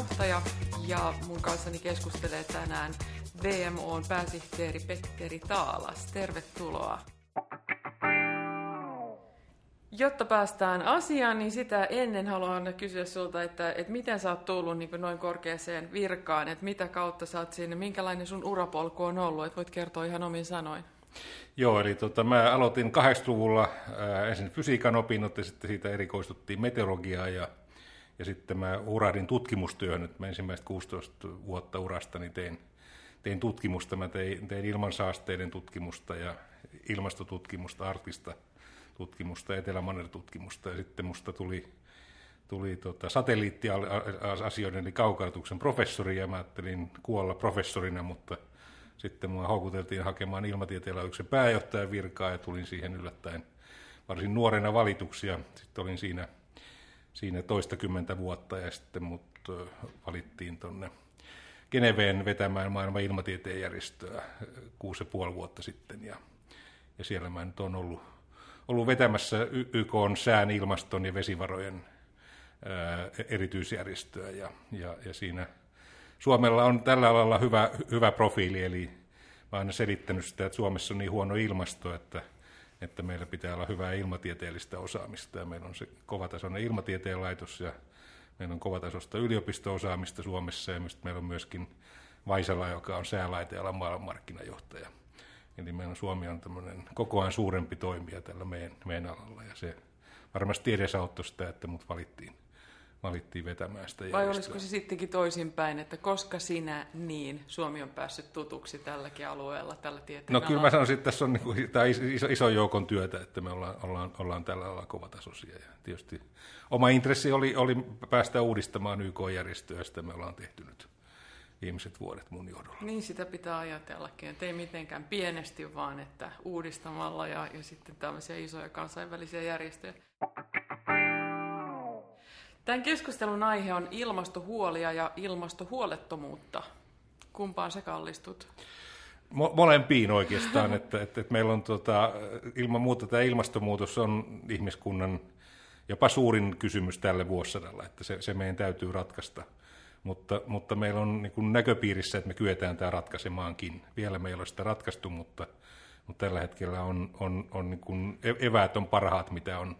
PT-johtaja ja mun kanssani keskustelee tänään VMOn pääsihteeri Petteri Taalas. Tervetuloa. Jotta päästään asiaan, niin sitä ennen haluan kysyä sulta, että, että miten sä oot tullut niin noin korkeaseen virkaan, että mitä kautta sä oot sinne, minkälainen sun urapolku on ollut, että voit kertoa ihan omin sanoin. Joo, eli tota, mä aloitin 80-luvulla ää, ensin fysiikan opinnot ja sitten siitä erikoistuttiin meteorologiaan ja, ja sitten mä urahdin tutkimustyöhön. Nyt mä ensimmäistä 16 vuotta urastani tein, tein tutkimusta. Mä tein, tein ilmansaasteiden tutkimusta ja ilmastotutkimusta, arktista tutkimusta, etelämanner-tutkimusta ja sitten musta tuli, tuli tota satelliittiasioiden eli kaukartuksen professori ja mä ajattelin kuolla professorina, mutta – sitten mua houkuteltiin hakemaan ilmatieteen laitoksen pääjohtajan virkaa ja tulin siihen yllättäen varsin nuorena valituksia. Sitten olin siinä, siinä toistakymmentä vuotta ja sitten mut valittiin tuonne Geneveen vetämään maailman ilmatieteen järjestöä kuusi ja puoli vuotta sitten. Ja, ja siellä mä nyt olen ollut, ollut vetämässä YK on sään, ilmaston ja vesivarojen ää, erityisjärjestöä ja, ja, ja siinä – Suomella on tällä alalla hyvä, hyvä profiili, eli mä oon aina selittänyt sitä, että Suomessa on niin huono ilmasto, että, että meillä pitää olla hyvää ilmatieteellistä osaamista. Ja meillä on se kovatasoinen ilmatieteen laitos ja meillä on kovatasoista yliopisto-osaamista Suomessa ja meillä on myöskin Vaisala, joka on säälaitealan maailmanmarkkinajohtaja. Eli meillä on Suomi on tämmöinen kokoaan suurempi toimija tällä meidän, meidän alalla ja se varmasti edesauttoi sitä, että mut valittiin valittiin vetämään sitä Vai olisiko se sittenkin toisinpäin, että koska sinä niin Suomi on päässyt tutuksi tälläkin alueella, tällä tieteen No kyllä mä sanoisin, että tässä on niin kuin, tämä iso, iso joukon työtä, että me ollaan, ollaan, ollaan tällä alalla kovatasoisia. Ja tietysti oma intressi oli, oli päästä uudistamaan YK-järjestöä, ja sitä me ollaan tehty nyt viimeiset vuodet mun johdolla. Niin sitä pitää ajatellakin, että ei mitenkään pienesti, vaan että uudistamalla ja, ja sitten tämmöisiä isoja kansainvälisiä järjestöjä. Tämän keskustelun aihe on ilmastohuolia ja ilmastohuolettomuutta. Kumpaan sä kallistut? Mo- molempiin oikeastaan, että, että, että meillä on tota, ilman muuta tämä ilmastonmuutos on ihmiskunnan jopa suurin kysymys tälle vuosisadalla, että se, se meidän täytyy ratkaista. Mutta, mutta meillä on niin näköpiirissä, että me kyetään tämä ratkaisemaankin. Vielä meillä ei ole sitä ratkaistu, mutta, mutta tällä hetkellä on, on, on niin kuin e-, eväät on parhaat, mitä on,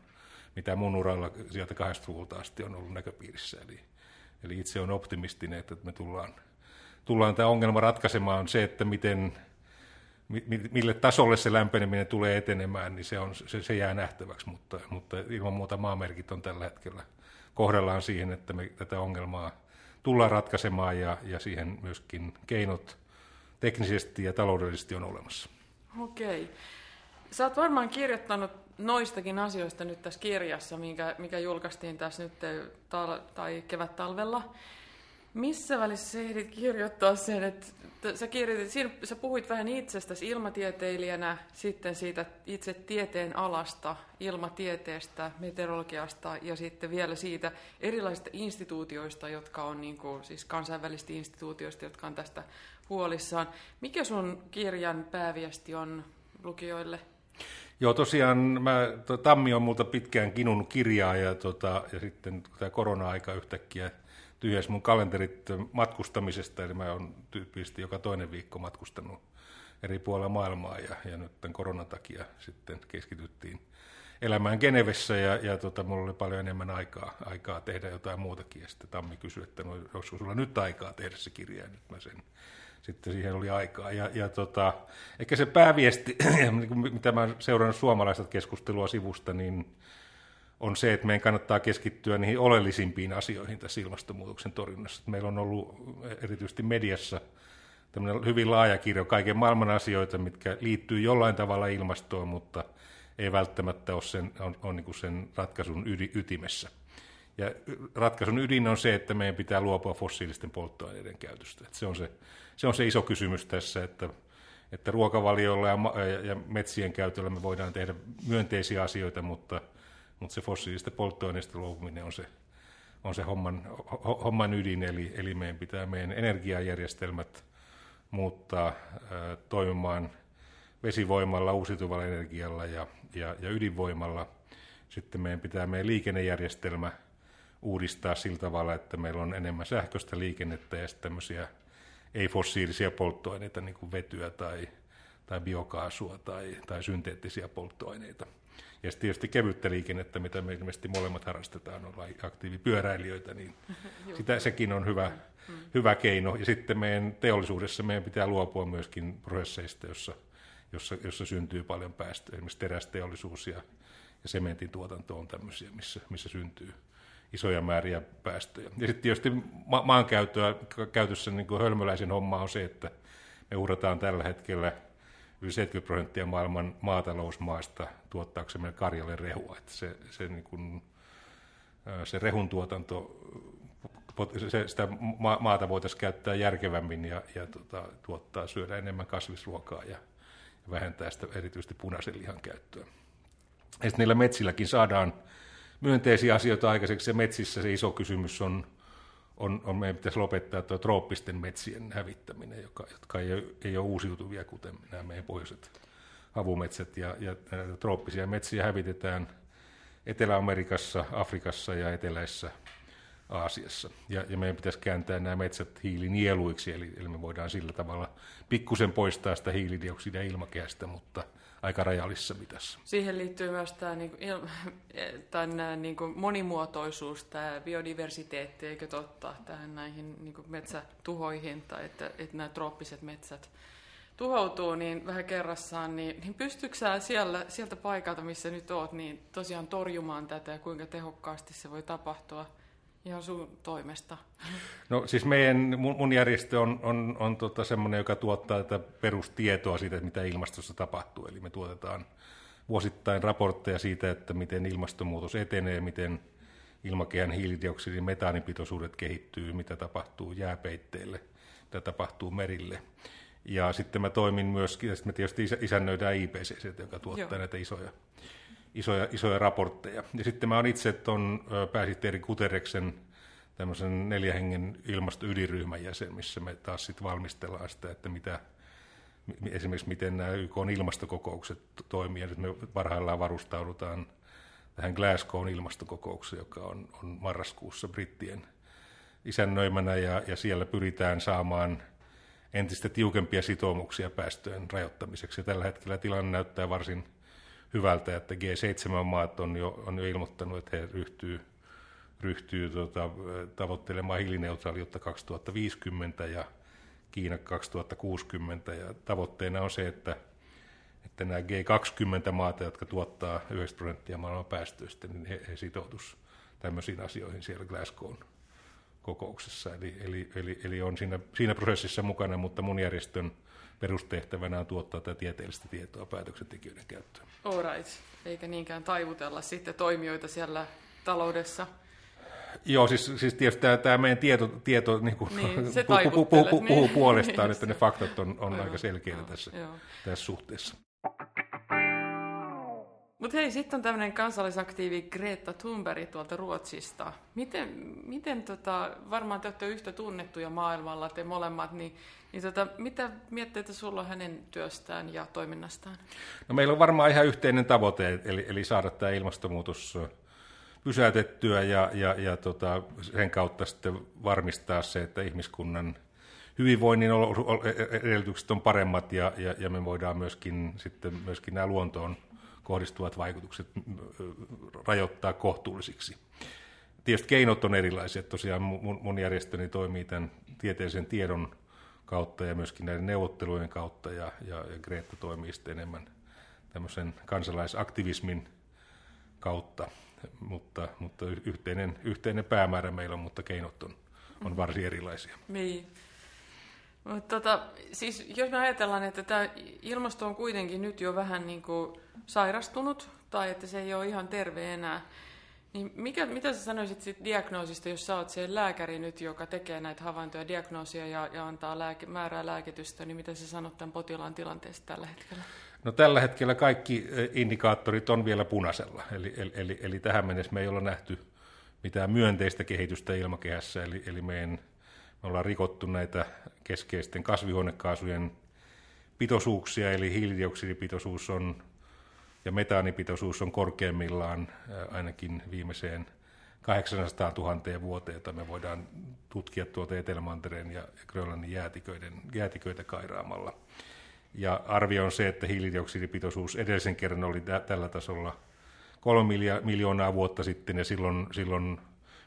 mitä mun uralla sieltä 80-luvulta asti on ollut näköpiirissä. Eli, eli itse on optimistinen, että me tullaan, tullaan tämä ongelma ratkaisemaan. Se, että miten, mille tasolle se lämpeneminen tulee etenemään, niin se, on, se, se jää nähtäväksi, mutta, mutta ilman muuta maamerkit on tällä hetkellä kohdellaan siihen, että me tätä ongelmaa tullaan ratkaisemaan ja, ja siihen myöskin keinot teknisesti ja taloudellisesti on olemassa. Okei. Sä oot varmaan kirjoittanut noistakin asioista nyt tässä kirjassa, mikä, mikä julkaistiin tässä nyt tal- tai kevät-talvella. Missä välissä sä ehdit kirjoittaa sen, että sä, kirjoitit, siinä, sä puhuit vähän itsestäsi ilmatieteilijänä, sitten siitä itse tieteen alasta, ilmatieteestä, meteorologiasta ja sitten vielä siitä erilaisista instituutioista, jotka on niin kuin, siis kansainvälisistä instituutioista, jotka on tästä huolissaan. Mikä sun kirjan pääviesti on lukijoille? Joo, tosiaan mä, to, Tammi on multa pitkään kinunut kirjaa ja, tota, ja sitten tämä korona-aika yhtäkkiä tyhjäs mun kalenterit matkustamisesta, eli mä oon tyypillisesti joka toinen viikko matkustanut eri puolilla maailmaa ja, ja nyt tämän koronan takia sitten keskityttiin elämään Genevessä ja, ja tota, mulla oli paljon enemmän aikaa, aikaa tehdä jotain muutakin. Ja sitten Tammi kysyi, että no, onko sulla nyt aikaa tehdä se kirja? Ja nyt mä sen sitten siihen oli aikaa. Ja, ja tota, ehkä se pääviesti, niin mitä mä seurannut suomalaista keskustelua sivusta, niin on se, että meidän kannattaa keskittyä niihin oleellisimpiin asioihin tässä ilmastonmuutoksen torjunnassa. Meillä on ollut erityisesti mediassa tämmöinen hyvin laaja kirjo kaiken maailman asioita, mitkä liittyy jollain tavalla ilmastoon, mutta ei välttämättä ole sen, on, on niin sen ratkaisun ytimessä. Ja ratkaisun ydin on se, että meidän pitää luopua fossiilisten polttoaineiden käytöstä. Että se, on se, se on se iso kysymys tässä, että, että ruokavaliolla ja, ja metsien käytöllä me voidaan tehdä myönteisiä asioita, mutta, mutta se fossiilisten polttoaineista luopuminen on se, on se homman, homman ydin, eli, eli meidän pitää meidän energiajärjestelmät muuttaa ää, toimimaan vesivoimalla, uusiutuvalla energialla ja, ja, ja ydinvoimalla – Sitten meidän pitää meidän liikennejärjestelmä uudistaa sillä tavalla, että meillä on enemmän sähköistä liikennettä ja sitten tämmöisiä ei-fossiilisia polttoaineita, niin kuin vetyä tai, tai biokaasua tai, tai synteettisiä polttoaineita. Ja sitten tietysti kevyttä liikennettä, mitä me ilmeisesti molemmat harrastetaan, ollaan aktiivipyöräilijöitä, niin sitä, sekin on hyvä, mm. hyvä keino. Ja sitten meidän teollisuudessa meidän pitää luopua myöskin prosesseista, jossa, jossa, jossa syntyy paljon päästöjä. Esimerkiksi terästeollisuus ja, ja sementin tuotanto on tämmöisiä, missä, missä syntyy isoja määriä päästöjä. Ja sitten tietysti ma- maankäytössä käytössä niin kuin hölmöläisen homma on se, että me uhrataan tällä hetkellä yli 70 prosenttia maailman maatalousmaasta tuottaaksemme karjalle rehua. Että se, se, niin kuin, se rehun tuotanto, se, sitä maata voitaisiin käyttää järkevämmin ja, ja tota, tuottaa, syödä enemmän kasvisruokaa ja, ja vähentää sitä erityisesti punaisen lihan käyttöä. Ja sitten niillä metsilläkin saadaan myönteisiä asioita aikaiseksi. Ja metsissä se iso kysymys on, on, on meidän pitäisi lopettaa tuo trooppisten metsien hävittäminen, joka, jotka ei, ole, ei ole uusiutuvia, kuten nämä meidän pohjoiset havumetsät. Ja, ja trooppisia metsiä hävitetään Etelä-Amerikassa, Afrikassa ja eteläisessä Aasiassa. Ja, ja meidän pitäisi kääntää nämä metsät hiilinieluiksi, eli, eli me voidaan sillä tavalla pikkusen poistaa sitä hiilidioksidia ilmakehästä, mutta – aika rajallisessa mitassa. Siihen liittyy myös tämä niin kuin, tämän, niin kuin monimuotoisuus, tämä biodiversiteetti, eikö totta, tähän näihin niin kuin metsätuhoihin, tai että, että nämä trooppiset metsät tuhoutuu niin vähän kerrassaan, niin, niin pystyykö siellä, sieltä paikalta, missä nyt oot, niin tosiaan torjumaan tätä ja kuinka tehokkaasti se voi tapahtua? Ihan sun toimesta. No siis meidän, mun, mun järjestö on, on, on tota semmoinen, joka tuottaa tätä perustietoa siitä, mitä ilmastossa tapahtuu. Eli me tuotetaan vuosittain raportteja siitä, että miten ilmastonmuutos etenee, miten ilmakehän hiilidioksidin metaanipitoisuudet kehittyy, mitä tapahtuu jääpeitteille, mitä tapahtuu merille. Ja sitten mä toimin myöskin, me tietysti isännöidään IPCC, joka tuottaa Joo. näitä isoja isoja, isoja raportteja. Ja sitten mä oon itse tuon pääsihteeri Kutereksen tämmöisen neljähengen ilmastoydinryhmän jäsen, missä me taas sitten valmistellaan sitä, että mitä, esimerkiksi miten nämä YK ilmastokokoukset toimii. Ja nyt me parhaillaan varustaudutaan tähän Glasgown ilmastokokoukseen, joka on, on marraskuussa brittien isännöimänä, ja, ja siellä pyritään saamaan entistä tiukempia sitoumuksia päästöjen rajoittamiseksi. Ja tällä hetkellä tilanne näyttää varsin hyvältä, että G7-maat on jo, on jo ilmoittanut, että he ryhtyy, ryhtyy tota, tavoittelemaan hiilineutraaliutta 2050 ja Kiina 2060. Ja tavoitteena on se, että, että nämä G20-maata, jotka tuottaa 90 prosenttia maailman päästöistä, niin he, he sitoutuisivat tämmöisiin asioihin siellä Glasgown kokouksessa. Eli, eli, eli, eli on siinä, siinä prosessissa mukana, mutta mun järjestön perustehtävänä on tuottaa tätä tieteellistä tietoa päätöksentekijöiden käyttöön. All right. Eikä niinkään taivutella sitten toimijoita siellä taloudessa. Joo, siis, siis tietysti tämä, tämä meidän tieto, tieto niin kuin, niin, se puhuu, puhuu, puhuu, puhuu niin. puolestaan, niin, että ne faktat on, on aika selkeitä tässä, tässä suhteessa. Mutta hei, sitten on tämmöinen kansallisaktiivi Greta Thunberg tuolta Ruotsista. Miten, miten tota, varmaan te olette yhtä tunnettuja maailmalla, te molemmat, niin, niin tota, mitä mietteitä sulla hänen työstään ja toiminnastaan? No meillä on varmaan ihan yhteinen tavoite, eli, eli saada tämä ilmastonmuutos pysäytettyä ja, ja, ja tota, sen kautta sitten varmistaa se, että ihmiskunnan hyvinvoinnin edellytykset on paremmat ja, ja, ja me voidaan myöskin, sitten myöskin nämä luontoon kohdistuvat vaikutukset rajoittaa kohtuullisiksi. Tietysti keinot on erilaisia. Tosiaan mun, järjestöni toimii tämän tieteellisen tiedon kautta ja myöskin näiden neuvottelujen kautta, ja, ja, ja Greta toimii sitten enemmän tämmöisen kansalaisaktivismin kautta, mutta, mutta yhteinen, yhteinen päämäärä meillä on, mutta keinot on, on varsin erilaisia. Niin. Mutta tota, siis jos me ajatellaan, että tämä ilmasto on kuitenkin nyt jo vähän niin kuin sairastunut, tai että se ei ole ihan terve enää, niin mikä, mitä sä sanoisit sit diagnoosista, jos sä oot se lääkäri nyt, joka tekee näitä havaintoja, diagnoosia ja, ja antaa lääke, määrää lääkitystä, niin mitä sä sanot tämän potilaan tilanteesta tällä hetkellä? No tällä hetkellä kaikki indikaattorit on vielä punaisella, eli, eli, eli, eli tähän mennessä me ei olla nähty mitään myönteistä kehitystä ilmakehässä, eli, eli meidän me ollaan rikottu näitä keskeisten kasvihuonekaasujen pitoisuuksia, eli hiilidioksidipitoisuus on, ja metaanipitoisuus on korkeimmillaan ainakin viimeiseen 800 000 vuoteen, jota me voidaan tutkia tuolta Etelämantereen ja Grönlannin jäätiköiden, jäätiköitä kairaamalla. Ja arvio on se, että hiilidioksidipitoisuus edellisen kerran oli tä- tällä tasolla kolme miljoonaa vuotta sitten, ja silloin, silloin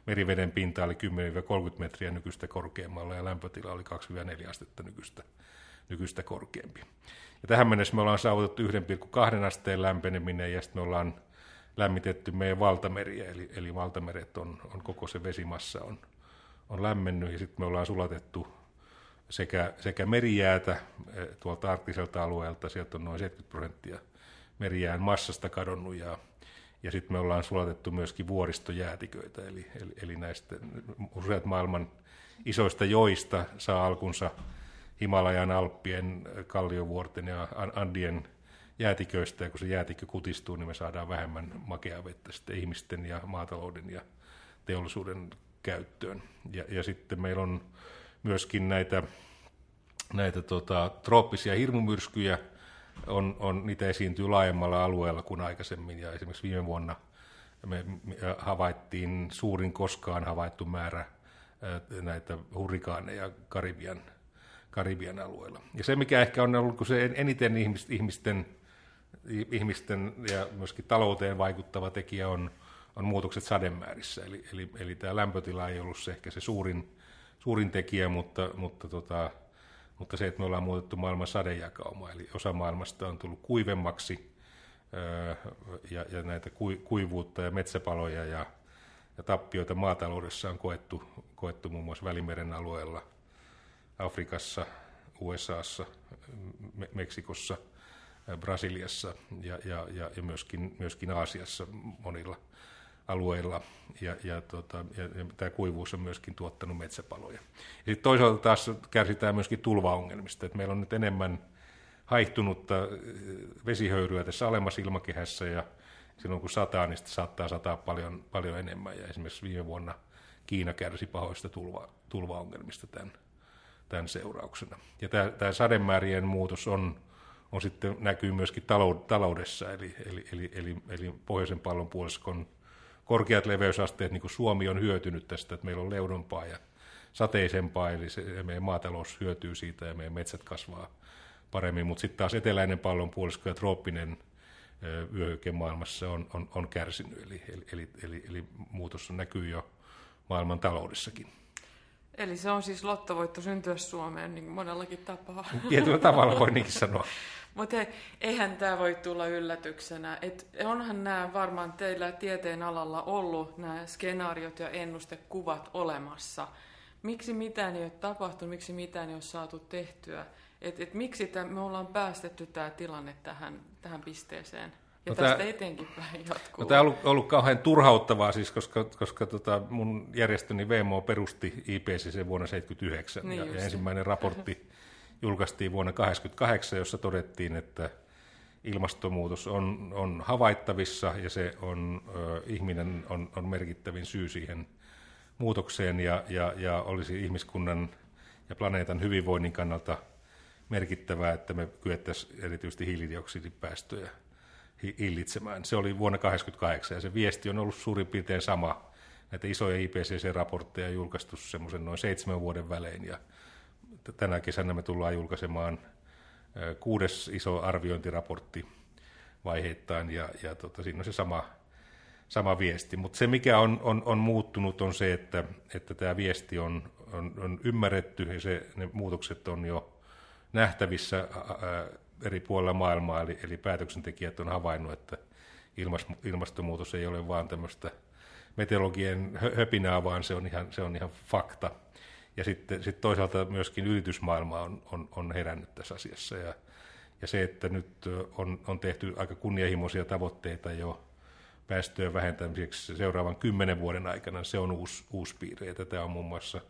meriveden pinta oli 10-30 metriä nykyistä korkeammalla, ja lämpötila oli 2-4 astetta nykyistä, nykyistä korkeampi. Ja tähän mennessä me ollaan saavutettu 1,2 asteen lämpeneminen, ja sitten me ollaan lämmitetty meidän valtameriä, eli, eli valtameret on, on koko se vesimassa on, on lämmennyt, ja sitten me ollaan sulatettu sekä, sekä merijäätä eh, tuolta arktiselta alueelta, sieltä on noin 70 prosenttia merijään massasta kadonnut, ja, ja sitten me ollaan sulatettu myöskin vuoristojäätiköitä, eli, eli, eli näistä useat maailman isoista joista saa alkunsa Himalajan Alppien, Kalliovuorten ja Andien jäätiköistä, ja kun se jäätikö kutistuu, niin me saadaan vähemmän makeaa vettä sitten ihmisten ja maatalouden ja teollisuuden käyttöön. Ja, ja sitten meillä on myöskin näitä, näitä tota, trooppisia hirmumyrskyjä, on, on, niitä esiintyy laajemmalla alueella kuin aikaisemmin, ja esimerkiksi viime vuonna me havaittiin suurin koskaan havaittu määrä näitä hurrikaaneja Karibian, Karibian alueella. Ja se, mikä ehkä on ollut se eniten ihmisten ihmisten ja myöskin talouteen vaikuttava tekijä on, on muutokset sademäärissä. Eli, eli, eli tämä lämpötila ei ollut se ehkä se suurin, suurin tekijä, mutta, mutta, tota, mutta se, että me ollaan muutettu maailman sadejakauma, eli osa maailmasta on tullut kuivemmaksi ja, ja näitä kuivuutta ja metsäpaloja ja, ja tappioita maataloudessa on koettu, koettu muun muassa Välimeren alueella, Afrikassa, USAssa, Meksikossa – Brasiliassa ja, ja, ja, ja myöskin, myöskin Aasiassa monilla alueilla. Ja, ja, tota, ja, ja tämä kuivuus on myöskin tuottanut metsäpaloja. Ja sitten toisaalta taas kärsitään myöskin tulvaongelmista. Et meillä on nyt enemmän haihtunutta vesihöyryä tässä alemmassa ilmakehässä ja silloin kun sataa, niin saattaa sataa paljon, paljon enemmän. Ja esimerkiksi viime vuonna Kiina kärsi pahoista tulva, tulvaongelmista tämän, tämän seurauksena. Ja tämä, tämä sademäärien muutos on on sitten, näkyy myöskin taloudessa, eli, eli, eli, eli, eli pohjoisen pallon puoliskon korkeat leveysasteet, niin kuin Suomi on hyötynyt tästä, että meillä on leudompaa ja sateisempaa, eli se, meidän maatalous hyötyy siitä ja meidän metsät kasvaa paremmin, mutta sitten taas eteläinen pallon puolisko ja trooppinen vyöhyke maailmassa on, on, on kärsinyt, eli, eli, eli, eli, eli muutos näkyy jo maailman taloudessakin. Eli se on siis lottovoitto syntyä Suomeen niin monellakin tapaa. Tietyllä tavalla voi niinkin sanoa. Mutta eihän tämä voi tulla yllätyksenä. Et onhan nämä varmaan teillä tieteen alalla ollut nämä skenaariot ja ennustekuvat olemassa. Miksi mitään ei ole tapahtunut, miksi mitään ei ole saatu tehtyä? Et, et miksi tämän, me ollaan päästetty tämä tilanne tähän, tähän pisteeseen? Ja no tästä tämä, etenkin päin jatkuu. No tämä on ollut, ollut kauhean turhauttavaa, siis, koska, koska tota, mun järjestöni VMO perusti IPCC vuonna 1979, niin ja, ja ensimmäinen raportti julkaistiin vuonna 1988, jossa todettiin, että ilmastonmuutos on, on havaittavissa ja se on, ö, ihminen on, on merkittävin syy siihen muutokseen ja, ja, ja olisi ihmiskunnan ja planeetan hyvinvoinnin kannalta merkittävää, että me kyettäisiin erityisesti hiilidioksidipäästöjä hillitsemään. Se oli vuonna 1988 ja se viesti on ollut suurin piirtein sama. Näitä isoja IPCC-raportteja julkaistu semmoisen noin seitsemän vuoden välein ja tänä kesänä me tullaan julkaisemaan kuudes iso arviointiraportti vaiheittain ja, ja tota, siinä on se sama, sama viesti. Mutta se mikä on, on, on muuttunut on se, että, että tämä viesti on, on, on ymmärretty ja se, ne muutokset on jo nähtävissä ää, eri puolilla maailmaa, eli, eli päätöksentekijät on havainnut, että ilmastonmuutos ei ole vaan tämmöistä meteorologien höpinää, vaan se on ihan, se on ihan fakta. Ja sitten sit toisaalta myöskin yritysmaailma on, on, on herännyt tässä asiassa. Ja, ja se, että nyt on, on tehty aika kunnianhimoisia tavoitteita jo päästöjen vähentämiseksi seuraavan kymmenen vuoden aikana, se on uusi, uusi piirre. Ja tätä on muun muassa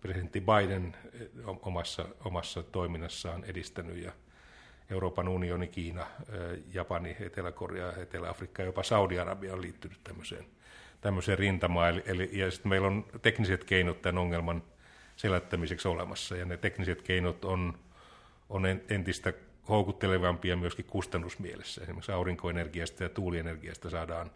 presidentti Biden omassa, omassa toiminnassaan edistänyt ja Euroopan unioni, Kiina, Japani, Etelä-Korea, Etelä-Afrikka ja jopa Saudi-Arabia on liittynyt tämmöiseen, tämmöiseen rintamaan. Eli, eli, ja sitten meillä on tekniset keinot tämän ongelman selättämiseksi olemassa, ja ne tekniset keinot on, on entistä houkuttelevampia myöskin kustannusmielessä. Esimerkiksi aurinkoenergiasta ja tuulienergiasta saadaan,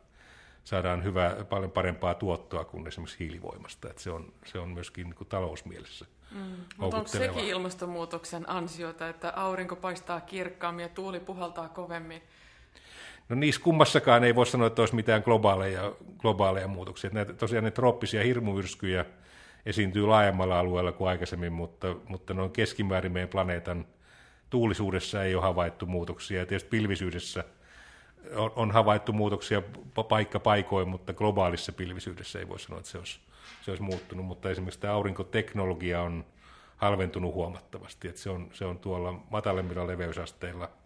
saadaan hyvää, paljon parempaa tuottoa kuin esimerkiksi hiilivoimasta. Että se, on, se on myöskin niin kuin talousmielessä mm. Mutta onko sekin ilmastonmuutoksen ansiota, että aurinko paistaa kirkkaammin ja tuuli puhaltaa kovemmin? No niissä kummassakaan ei voi sanoa, että olisi mitään globaaleja, globaaleja muutoksia. Näitä, tosiaan ne trooppisia hirmumyrskyjä esiintyy laajemmalla alueella kuin aikaisemmin, mutta, mutta noin keskimäärin meidän planeetan tuulisuudessa ei ole havaittu muutoksia. Ja tietysti pilvisyydessä on, on havaittu muutoksia paikka paikoin, mutta globaalissa pilvisyydessä ei voi sanoa, että se olisi, se olisi muuttunut. Mutta esimerkiksi tämä aurinkoteknologia on halventunut huomattavasti, että se on, se on tuolla matalemmilla leveysasteilla –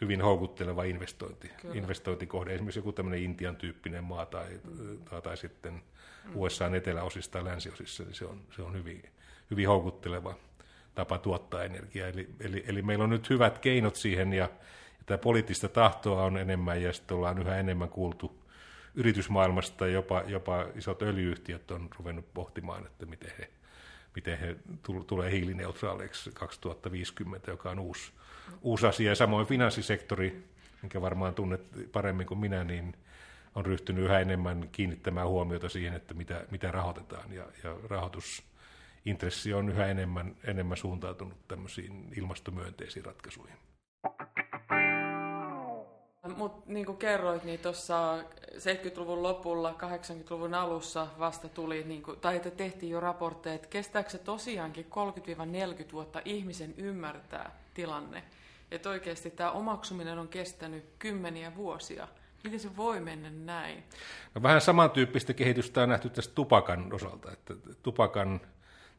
hyvin houkutteleva investointi, investointikohde. Esimerkiksi joku tämmöinen Intian tyyppinen maa tai, tai, tai sitten mm. USAn eteläosissa tai länsiosissa, niin se on, se on hyvin, hyvin houkutteleva tapa tuottaa energiaa. Eli, eli, eli meillä on nyt hyvät keinot siihen ja, ja tämä poliittista tahtoa on enemmän ja sitten ollaan yhä enemmän kuultu yritysmaailmasta, jopa, jopa isot öljyyhtiöt on ruvennut pohtimaan, että miten he, miten he tulee hiilineutraaleiksi 2050, joka on uusi, uusi asia. Ja samoin finanssisektori, minkä varmaan tunnet paremmin kuin minä, niin on ryhtynyt yhä enemmän kiinnittämään huomiota siihen, että mitä, mitä rahoitetaan. Ja, ja rahoitusintressi on yhä enemmän, enemmän suuntautunut tämmöisiin ilmastomyönteisiin ratkaisuihin. Mutta niin kuin kerroit, niin tuossa 70-luvun lopulla, 80-luvun alussa vasta tuli, niin kuin, tai että tehtiin jo raportteja, että kestääkö se tosiaankin 30-40 vuotta ihmisen ymmärtää tilanne. Että oikeasti tämä omaksuminen on kestänyt kymmeniä vuosia. Miten se voi mennä näin? No, vähän samantyyppistä kehitystä on nähty tästä tupakan osalta. Että tupakan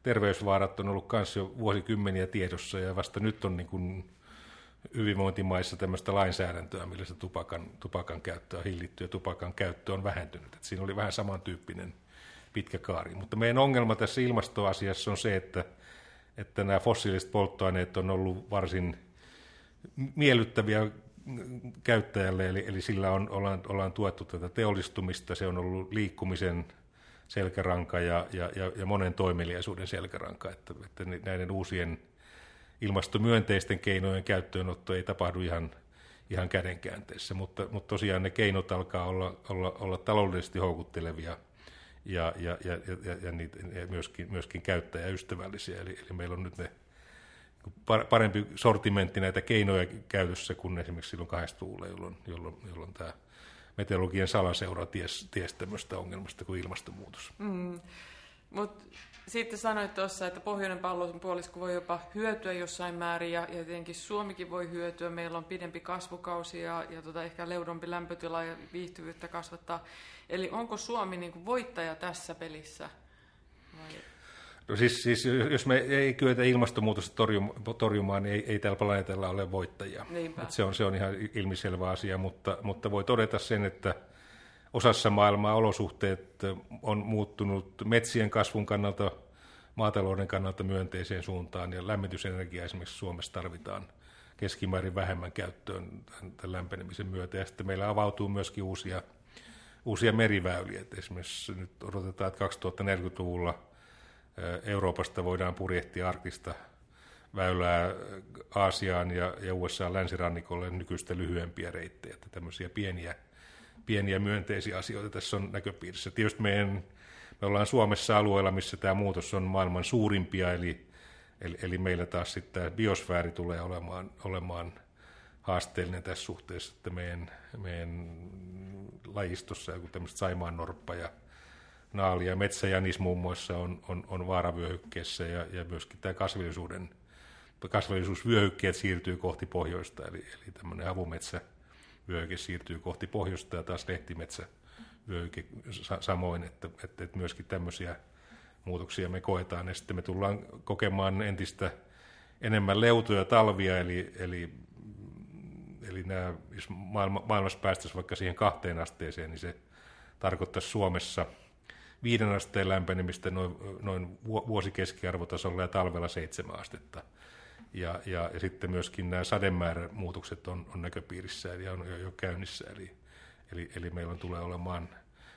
terveysvaarat on ollut myös jo vuosikymmeniä tiedossa ja vasta nyt on niin kuin hyvinvointimaissa tämmöistä lainsäädäntöä, millä se tupakan, tupakan käyttö on hillitty ja tupakan käyttö on vähentynyt. Et siinä oli vähän samantyyppinen pitkä kaari. Mutta meidän ongelma tässä ilmastoasiassa on se, että, että nämä fossiiliset polttoaineet on ollut varsin miellyttäviä käyttäjälle, eli, eli sillä on, ollaan, ollaan tuettu tätä teollistumista, se on ollut liikkumisen selkäranka ja, ja, ja, ja monen toimeliaisuuden selkäranka, että, että näiden uusien ilmastomyönteisten keinojen käyttöönotto ei tapahdu ihan, ihan kädenkäänteessä, mutta, mutta tosiaan ne keinot alkaa olla, olla, olla taloudellisesti houkuttelevia ja, ja, ja, ja, ja, niitä, ja myöskin, myöskin käyttäjäystävällisiä. Eli, eli meillä on nyt ne parempi sortimentti näitä keinoja käytössä kuin esimerkiksi silloin 80-luvulla, jolloin, jolloin, jolloin tämä meteorologian salaseura ties, ties tämmöistä ongelmasta kuin ilmastonmuutos. Mm. Mutta sitten sanoit tuossa, että pohjoinen puolisko voi jopa hyötyä jossain määrin ja, ja tietenkin Suomikin voi hyötyä. Meillä on pidempi kasvukausi ja, ja tota ehkä leudompi lämpötila ja viihtyvyyttä kasvattaa. Eli onko Suomi niin kuin voittaja tässä pelissä? Vai? No siis, siis jos me ei kyetä ilmastonmuutosta torjumaan, niin ei, ei tällä planeetalla ole voittajia. se, on, se on ihan ilmiselvä asia, mutta, mutta voi todeta sen, että osassa maailmaa olosuhteet on muuttunut metsien kasvun kannalta, maatalouden kannalta myönteiseen suuntaan, ja lämmitysenergiaa esimerkiksi Suomessa tarvitaan keskimäärin vähemmän käyttöön tämän lämpenemisen myötä. Ja sitten meillä avautuu myöskin uusia, uusia meriväyliä. Et esimerkiksi nyt odotetaan, että 2040-luvulla Euroopasta voidaan purjehtia arktista väylää Aasiaan ja, ja USA länsirannikolle nykyistä lyhyempiä reittejä. Että tämmöisiä pieniä pieniä myönteisiä asioita tässä on näköpiirissä. Tietysti meidän, me ollaan Suomessa alueella, missä tämä muutos on maailman suurimpia, eli, eli, eli meillä taas sitten tämä biosfääri tulee olemaan, olemaan haasteellinen tässä suhteessa, että meidän, meidän lajistossa joku tämmöistä saimaan norppa ja naali ja metsäjänis muun muassa on, on, on vaaravyöhykkeessä ja, ja myöskin tämä kasvillisuuden, kasvillisuusvyöhykkeet siirtyy kohti pohjoista, eli, eli tämmöinen avumetsä vyöhyke siirtyy kohti pohjoista ja taas lehtimetsä vyöhyke samoin, että, että, että myöskin tämmöisiä muutoksia me koetaan. Ja sitten me tullaan kokemaan entistä enemmän leutoja talvia, eli, eli, eli nämä, jos maailma, maailmassa päästäisiin vaikka siihen kahteen asteeseen, niin se tarkoittaisi Suomessa viiden asteen lämpenemistä noin, noin vuosikeskiarvotasolla ja talvella seitsemän astetta ja, ja, ja sitten myöskin nämä sademäärämuutokset on, on näköpiirissä eli on jo, jo käynnissä. Eli, eli, eli meillä on, tulee olemaan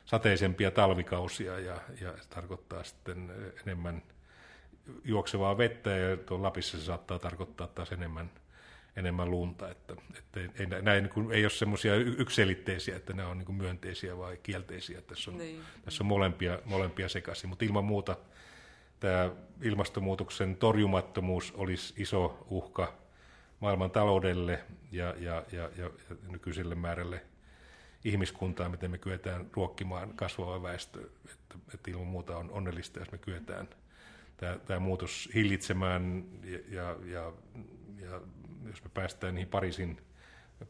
sateisempia talvikausia ja, ja se tarkoittaa sitten enemmän juoksevaa vettä ja tuon Lapissa se saattaa tarkoittaa taas enemmän, enemmän lunta. Että, että ei, ei, näin, niin kuin, ei ole semmoisia ykselitteisiä, että nämä on niin kuin myönteisiä vai kielteisiä. Tässä on, niin. tässä on molempia, molempia sekaisin, mutta ilman muuta tämä ilmastonmuutoksen torjumattomuus olisi iso uhka maailman taloudelle ja, ja, ja, ja nykyiselle määrälle ihmiskuntaa, miten me kyetään ruokkimaan kasvava väestö. Että, että ilman muuta on onnellista, jos me kyetään tämä, tämä muutos hillitsemään ja, ja, ja, ja jos me päästään niihin Pariisin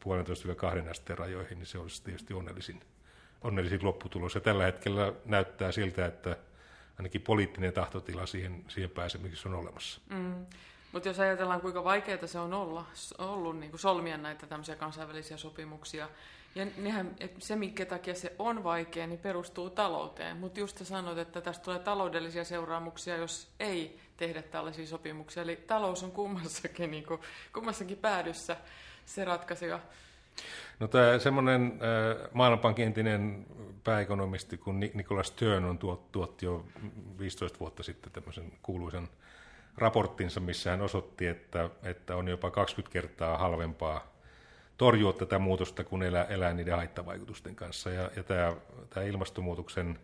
puolentoista kahden asteen rajoihin, niin se olisi tietysti onnellisin, onnellisin lopputulos. Ja tällä hetkellä näyttää siltä, että ainakin poliittinen tahtotila siihen, siihen pääsemiseksi on olemassa. Mm. Mutta jos ajatellaan, kuinka vaikeaa se on olla, ollut niin solmia näitä tämmöisiä kansainvälisiä sopimuksia, ja nehän, se, minkä takia se on vaikea, niin perustuu talouteen. Mutta just sanoit, että tästä tulee taloudellisia seuraamuksia, jos ei tehdä tällaisia sopimuksia. Eli talous on kummassakin, niin kuin, kummassakin päädyssä se ratkaisija. No tämä semmoinen äh, Maailmanpankin entinen pääekonomisti kuin Nikolas Stern on tuot, tuotti jo 15 vuotta sitten tämmöisen kuuluisen raporttinsa, missä hän osoitti, että, että on jopa 20 kertaa halvempaa torjua tätä muutosta, kun elää, elää niiden haittavaikutusten kanssa. Ja, ja tämä, tämä ilmastonmuutoksen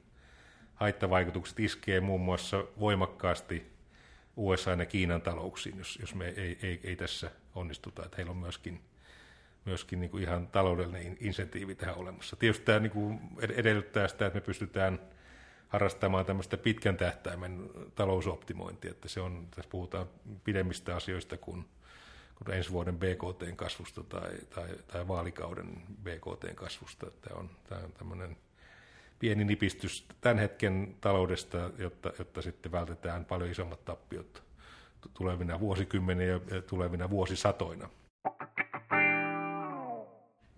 haittavaikutukset iskee muun muassa voimakkaasti USA ja Kiinan talouksiin, jos, jos me ei, ei, ei tässä onnistuta. Että heillä on myöskin, myöskin niin kuin ihan taloudellinen insentiivi tähän olemassa. Tietysti tämä niin kuin edellyttää sitä, että me pystytään harrastamaan tämmöistä pitkän tähtäimen talousoptimointia, että se on, tässä puhutaan pidemmistä asioista kuin kuin ensi vuoden BKTn kasvusta tai, tai, tai vaalikauden BKTn kasvusta. Tämä on, tämä on tämmöinen pieni nipistys tämän hetken taloudesta, jotta, jotta sitten vältetään paljon isommat tappiot tulevina vuosikymmeninä ja tulevina vuosisatoina.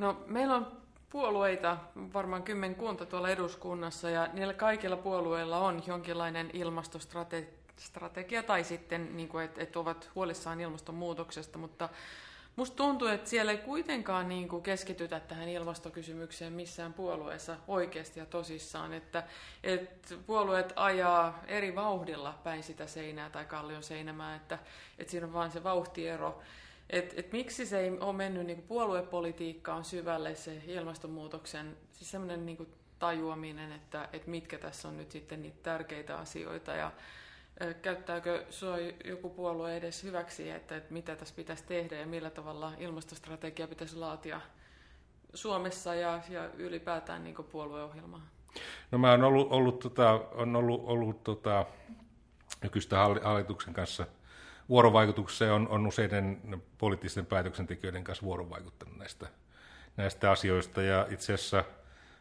No, meillä on puolueita varmaan kymmenkunta tuolla eduskunnassa ja niillä kaikilla puolueilla on jonkinlainen ilmastostrategia strategia tai sitten, niin kuin, että, että ovat huolissaan ilmastonmuutoksesta, mutta Musta tuntuu, että siellä ei kuitenkaan niin kuin keskitytä tähän ilmastokysymykseen missään puolueessa oikeasti ja tosissaan, että, että puolueet ajaa eri vauhdilla päin sitä seinää tai kallion seinämää, että, että siinä on vain se vauhtiero. Et, et miksi se ei ole mennyt niin puoluepolitiikkaan syvälle se ilmastonmuutoksen, siis semmoinen niin tajuaminen, että, että mitkä tässä on nyt sitten niitä tärkeitä asioita ja Käyttääkö sinua joku puolue edes hyväksi, että, että mitä tässä pitäisi tehdä ja millä tavalla ilmastostrategia pitäisi laatia Suomessa ja, ja ylipäätään niin puolueohjelmaa? No mä oon ollut, ollut, tota, on ollut, ollut tota, nykyistä hallituksen kanssa vuorovaikutuksessa on, on useiden poliittisten päätöksentekijöiden kanssa vuorovaikuttanut näistä, näistä asioista. Ja itse asiassa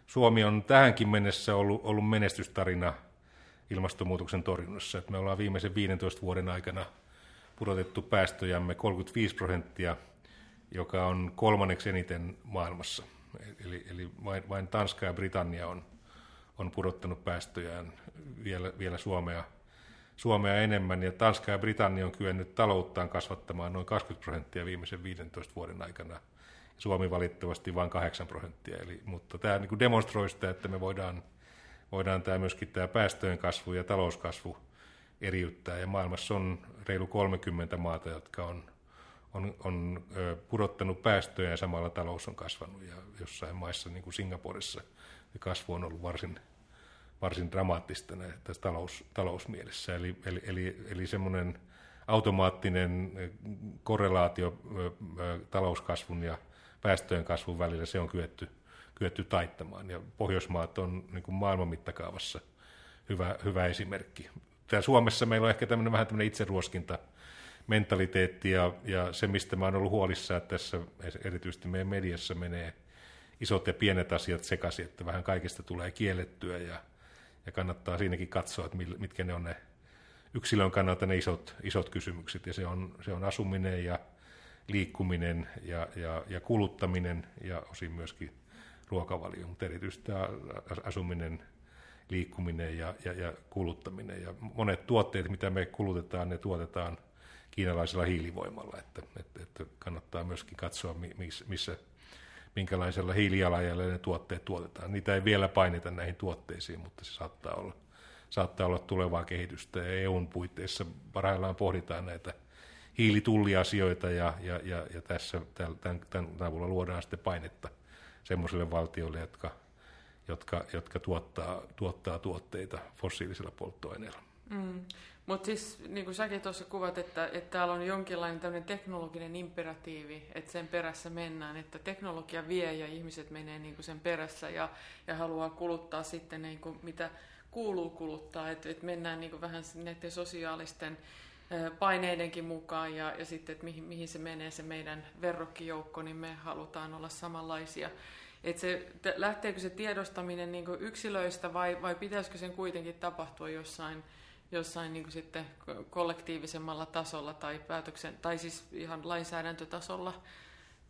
Suomi on tähänkin mennessä ollut, ollut menestystarina – ilmastonmuutoksen torjunnassa. Että me ollaan viimeisen 15 vuoden aikana pudotettu päästöjämme 35 prosenttia, joka on kolmanneksi eniten maailmassa. Eli, eli vain, vain Tanska ja Britannia on, on pudottanut päästöjään vielä, vielä Suomea, Suomea enemmän. Ja Tanska ja Britannia on kyennyt talouttaan kasvattamaan noin 20 prosenttia viimeisen 15 vuoden aikana. Suomi valitettavasti vain 8 prosenttia. Eli, mutta tämä niin demonstroi sitä, että me voidaan voidaan tämä myöskin tämä päästöjen kasvu ja talouskasvu eriyttää. Ja maailmassa on reilu 30 maata, jotka on, on, on pudottanut päästöjä ja samalla talous on kasvanut. Ja jossain maissa, niin kuin Singaporessa, kasvu on ollut varsin, varsin dramaattista tässä talous, talousmielessä. Eli, eli, eli, eli semmoinen automaattinen korrelaatio talouskasvun ja päästöjen kasvun välillä, se on kyetty – kyetty taittamaan. Ja Pohjoismaat on niin kuin maailman mittakaavassa hyvä, hyvä esimerkki. Täällä Suomessa meillä on ehkä tämmöinen, vähän tämmöinen itseruoskinta mentaliteetti ja, ja se, mistä mä oon ollut huolissaan, että tässä erityisesti meidän mediassa menee isot ja pienet asiat sekaisin, että vähän kaikesta tulee kiellettyä ja, ja kannattaa siinäkin katsoa, että mitkä ne on ne yksilön kannalta ne isot, isot kysymykset. Ja se on, se on asuminen ja liikkuminen ja, ja, ja kuluttaminen ja osin myöskin ruokavalio, mutta erityisesti tämä asuminen, liikkuminen ja, ja, ja kuluttaminen. Ja monet tuotteet, mitä me kulutetaan, ne tuotetaan kiinalaisella hiilivoimalla, että, että, että kannattaa myöskin katsoa, missä, minkälaisella hiilijalanjäljellä ne tuotteet tuotetaan. Niitä ei vielä paineta näihin tuotteisiin, mutta se saattaa olla, saattaa olla tulevaa kehitystä. Ja EUn puitteissa parhaillaan pohditaan näitä hiilitulliasioita ja, ja, ja, ja tässä tämän, tämän avulla luodaan sitten painetta semmoisille valtioille, jotka, jotka, jotka tuottaa, tuottaa tuotteita fossiilisilla polttoaineilla. Mm. Mutta siis niin kuin säkin tuossa kuvat, että, että täällä on jonkinlainen teknologinen imperatiivi, että sen perässä mennään, että teknologia vie ja ihmiset menee niin kuin sen perässä ja, ja haluaa kuluttaa sitten niin kuin mitä kuuluu kuluttaa, että, että mennään niin kuin vähän näiden sosiaalisten paineidenkin mukaan ja, ja sitten, että mihin, mihin se menee se meidän verrokkijoukko, niin me halutaan olla samanlaisia. Että se, lähteekö se tiedostaminen niin yksilöistä vai, vai pitäisikö sen kuitenkin tapahtua jossain, jossain niin sitten kollektiivisemmalla tasolla tai päätöksen, tai siis ihan lainsäädäntötasolla?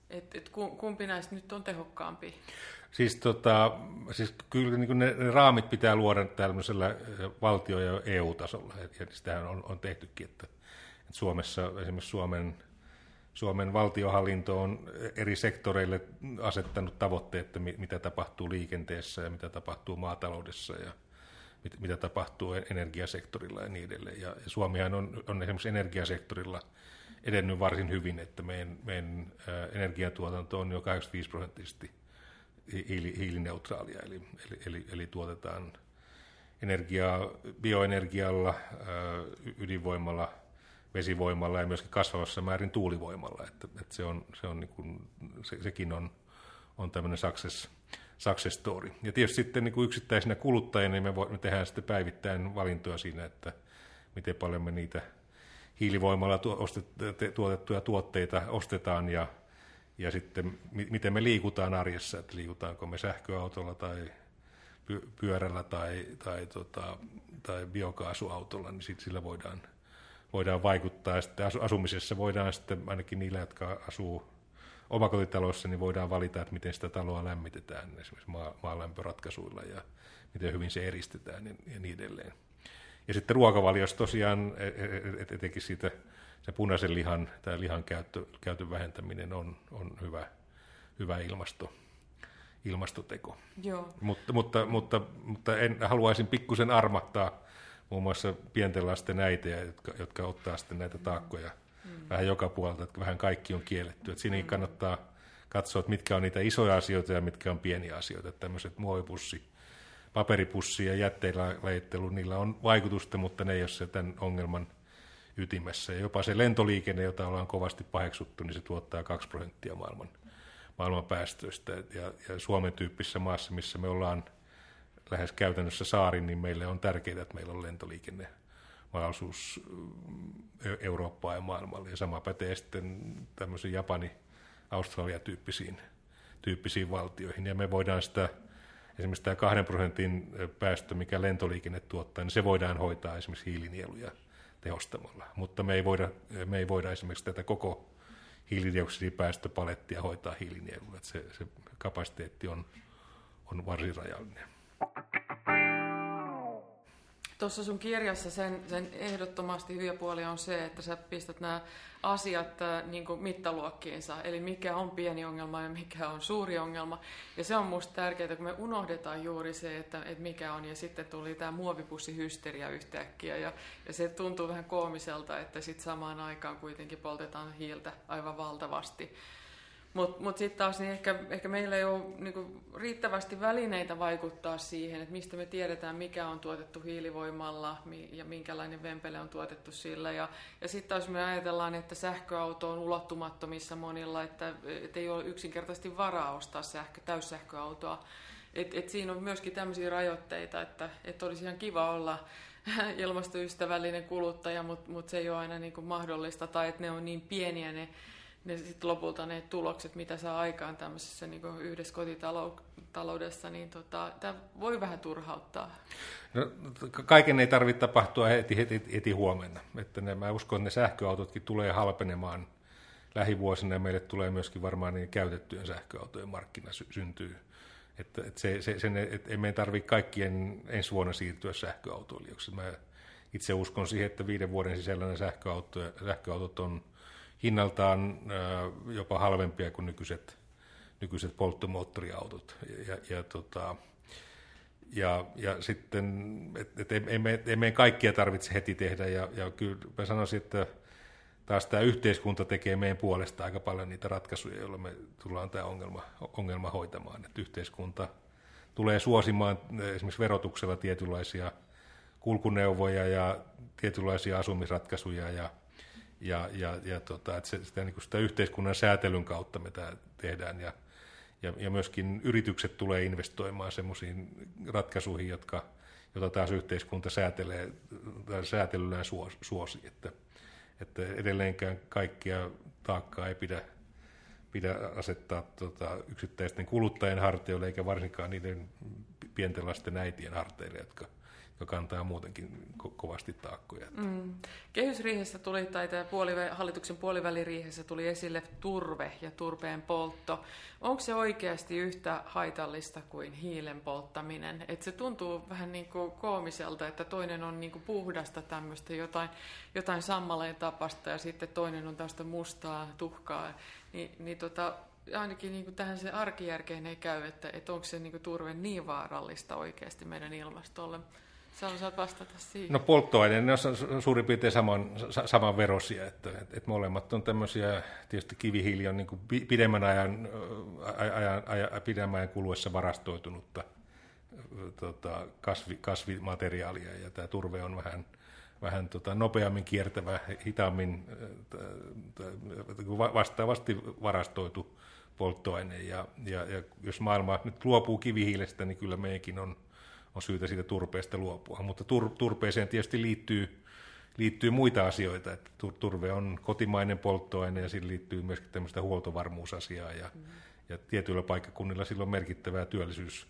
Et, et kumpi näistä nyt on tehokkaampi? Siis, tota, siis kyllä niin ne, ne raamit pitää luoda tämmöisellä valtio- ja EU-tasolla, ja sitähän on, on tehtykin, että, että Suomessa esimerkiksi Suomen, Suomen valtiohallinto on eri sektoreille asettanut tavoitteet, että mitä tapahtuu liikenteessä ja mitä tapahtuu maataloudessa ja mit, mitä tapahtuu energiasektorilla ja niin edelleen. Ja, ja Suomihan on, on esimerkiksi energiasektorilla edennyt varsin hyvin, että meidän, meidän energiatuotanto on jo 85 prosenttisesti hiili, hiilineutraalia, eli, eli, eli, eli tuotetaan energiaa bioenergialla, ydinvoimalla, vesivoimalla ja myöskin kasvavassa määrin tuulivoimalla. Että, että se on, se on niin kuin, se, sekin on, on tämmöinen success, success story. Ja tietysti sitten niin kuin yksittäisinä kuluttajina niin me, voi, me tehdään sitten päivittäin valintoja siinä, että miten paljon me niitä hiilivoimalla tuotettuja tuotteita ostetaan ja ja sitten miten me liikutaan arjessa, että liikutaanko me sähköautolla tai pyörällä tai, tai, tota, tai biokaasuautolla, niin sit sillä voidaan, voidaan vaikuttaa. Sitten asumisessa voidaan sitten, ainakin niillä, jotka asuu omakotitalossa, niin voidaan valita, että miten sitä taloa lämmitetään esimerkiksi maa, maalämpöratkaisuilla ja miten hyvin se eristetään ja, ja niin edelleen. Ja sitten ruokavaliossa tosiaan, e, e, e, etenkin siitä se punaisen lihan tai lihan käyttö, käytön vähentäminen on, on hyvä, hyvä ilmasto, ilmastoteko. Joo. Mutta, mutta, mutta, mutta en, haluaisin pikkusen armattaa muun muassa pienten lasten äitejä, jotka, jotka ottaa sitten näitä taakkoja mm. vähän joka puolelta, että vähän kaikki on kielletty. Että siinäkin mm. kannattaa katsoa, että mitkä on niitä isoja asioita ja mitkä on pieniä asioita. Että tämmöiset muovipussi, paperipussi ja jätteillä lajittelu, niillä on vaikutusta, mutta ne ei ole se tämän ongelman – ytimessä. Ja jopa se lentoliikenne, jota ollaan kovasti paheksuttu, niin se tuottaa 2 prosenttia maailman, maailman päästöistä. Ja, ja Suomen tyyppisessä maassa, missä me ollaan lähes käytännössä saari, niin meille on tärkeää, että meillä on lentoliikenne mahdollisuus Eurooppaan ja maailmalle. Ja sama pätee sitten tämmöisiin Japani, Australia-tyyppisiin tyyppisiin valtioihin. Ja me voidaan sitä, esimerkiksi tämä kahden prosentin päästö, mikä lentoliikenne tuottaa, niin se voidaan hoitaa esimerkiksi hiilinieluja tehostamalla. Mutta me ei voida, me ei voida esimerkiksi tätä koko hiilidioksidipäästöpalettia hoitaa hiilinielulla. Se, se kapasiteetti on, on varsin rajallinen. Tuossa sun kirjassa sen, sen ehdottomasti hyviä puolia on se, että sä pistät nämä asiat äh, niin kuin mittaluokkiinsa, eli mikä on pieni ongelma ja mikä on suuri ongelma. Ja se on musta tärkeää, kun me unohdetaan juuri se, että, että mikä on, ja sitten tuli tämä muovipussihysteria yhtäkkiä, ja, ja se tuntuu vähän koomiselta, että sitten samaan aikaan kuitenkin poltetaan hiiltä aivan valtavasti. Mutta mut sitten taas niin ehkä, ehkä meillä ei ole niinku riittävästi välineitä vaikuttaa siihen, että mistä me tiedetään, mikä on tuotettu hiilivoimalla ja minkälainen vempele on tuotettu sillä. Ja, ja sitten taas me ajatellaan, että sähköauto on ulottumattomissa monilla, että et ei ole yksinkertaisesti varaa ostaa sähkö, täyssähköautoa. Et, et siinä on myöskin tämmöisiä rajoitteita, että et olisi ihan kiva olla ilmastoystävällinen kuluttaja, mutta mut se ei ole aina niinku mahdollista, tai että ne on niin pieniä ne ne sitten lopulta ne tulokset, mitä saa aikaan tämmöisessä niin yhdessä kotitaloudessa, niin tota, tämä voi vähän turhauttaa. No, kaiken ei tarvitse tapahtua heti, heti, heti huomenna. Että ne, mä uskon, että ne sähköautotkin tulee halpenemaan lähivuosina ja meille tulee myöskin varmaan niin käytettyjen sähköautojen markkina sy- syntyy. Että, että se, se, sen, että ei tarvitse kaikkien ensi vuonna siirtyä sähköautoilijoiksi. Mä itse uskon siihen, että viiden vuoden sisällä ne sähköautot, sähköautot on hinnaltaan jopa halvempia kuin nykyiset, nykyiset polttomoottoriautot. Ja, ja, tota, ja, ja sitten, että et ei, ei, ei meidän kaikkia tarvitse heti tehdä, ja, ja kyllä mä sanoisin, että taas tämä yhteiskunta tekee meidän puolesta aika paljon niitä ratkaisuja, joilla me tullaan tämä ongelma, ongelma hoitamaan. Että yhteiskunta tulee suosimaan esimerkiksi verotuksella tietynlaisia kulkuneuvoja ja tietynlaisia asumisratkaisuja ja, ja, ja, ja tota, että se, sitä, niin sitä yhteiskunnan säätelyn kautta me tämä tehdään. Ja, ja, ja myöskin yritykset tulee investoimaan sellaisiin ratkaisuihin, jotka, jota taas yhteiskunta säätelee, säätelyllään suosi, että, että edelleenkään kaikkia taakkaa ei pidä, pidä asettaa tota, yksittäisten kuluttajien harteille, eikä varsinkaan niiden pienten lasten äitien harteille, jotka – joka kantaa muutenkin ko- kovasti taakkoja. Mm. Kehysriihessä tuli, tai puoli, hallituksen puoliväliriihessä tuli esille turve ja turpeen poltto. Onko se oikeasti yhtä haitallista kuin hiilen polttaminen? Et se tuntuu vähän niin kuin koomiselta, että toinen on niin kuin puhdasta tämmöistä jotain, jotain sammaleen tapasta ja sitten toinen on tästä mustaa tuhkaa. Ni, niin tota, ainakin niin kuin tähän se arkijärkeen ei käy, että, että onko se niin kuin turve niin vaarallista oikeasti meidän ilmastolle. Sä osaat vastata siihen. No polttoaine, ne on suurin piirtein saman, saman verosia, että, että molemmat on tämmöisiä, tietysti kivihiili on niin kuin pidemmän ajan, ajan, ajan, pidemmän ajan kuluessa varastoitunutta tota, kasvi, kasvimateriaalia ja tämä turve on vähän, vähän tota, nopeammin kiertävä, hitaammin vastaavasti varastoitu polttoaine ja, ja, ja jos maailma nyt luopuu kivihiilestä, niin kyllä meidänkin on on syytä siitä turpeesta luopua. Mutta tur, turpeeseen tietysti liittyy, liittyy muita asioita. Että turve on kotimainen polttoaine ja siihen liittyy myöskin tämmöistä huoltovarmuusasiaa ja, mm. ja tietyillä paikkakunnilla sillä on merkittävää työllisyys,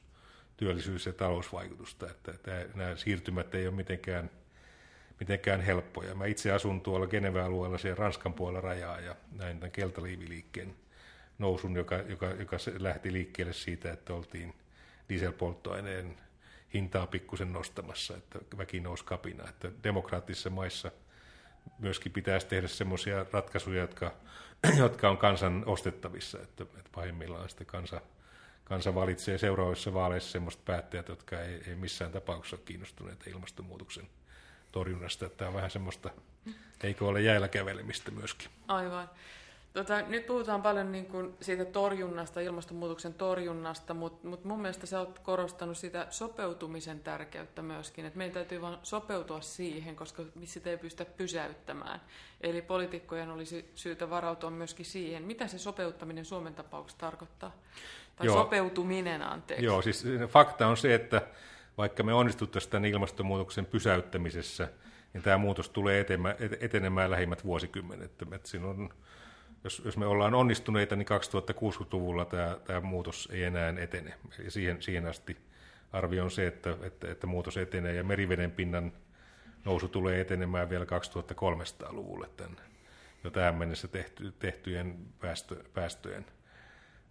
työllisyys- ja talousvaikutusta. Että, että nämä siirtymät ei ole mitenkään, mitenkään helppoja. Mä itse asun tuolla Geneve-alueella siellä Ranskan puolella rajaa ja näin tämän keltaliiviliikkeen nousun, joka, joka, joka lähti liikkeelle siitä, että oltiin dieselpolttoaineen hintaa pikkusen nostamassa, että väki nousi kapina. Että demokraattisissa maissa myöskin pitäisi tehdä semmoisia ratkaisuja, jotka, jotka on kansan ostettavissa, että, että pahimmillaan sitten kansa, kansa valitsee seuraavissa vaaleissa semmoista päättäjät, jotka ei, ei missään tapauksessa ole kiinnostuneita ilmastonmuutoksen torjunnasta. Tämä on vähän semmoista, eikö ole jäällä kävelemistä myöskin. Aivan. Tota, nyt puhutaan paljon niin kuin siitä torjunnasta, ilmastonmuutoksen torjunnasta, mutta mut mun mielestä sä oot korostanut sitä sopeutumisen tärkeyttä myöskin, että meidän täytyy vain sopeutua siihen, koska sitä ei pystytä pysäyttämään. Eli poliitikkojen olisi syytä varautua myöskin siihen, mitä se sopeuttaminen Suomen tapauksessa tarkoittaa. Tai Joo. sopeutuminen, anteeksi. Joo, siis fakta on se, että vaikka me onnistuttaisiin tämän ilmastonmuutoksen pysäyttämisessä, niin tämä muutos tulee etenemään lähimmät vuosikymmenet. Että siinä on jos, jos me ollaan onnistuneita, niin 2060-luvulla tämä, tämä muutos ei enää etene. Ja siihen, siihen asti arvio on se, että, että, että muutos etenee ja meriveden pinnan nousu tulee etenemään vielä 2300-luvulle tämän jo tähän mennessä tehty, tehtyjen päästö, päästöjen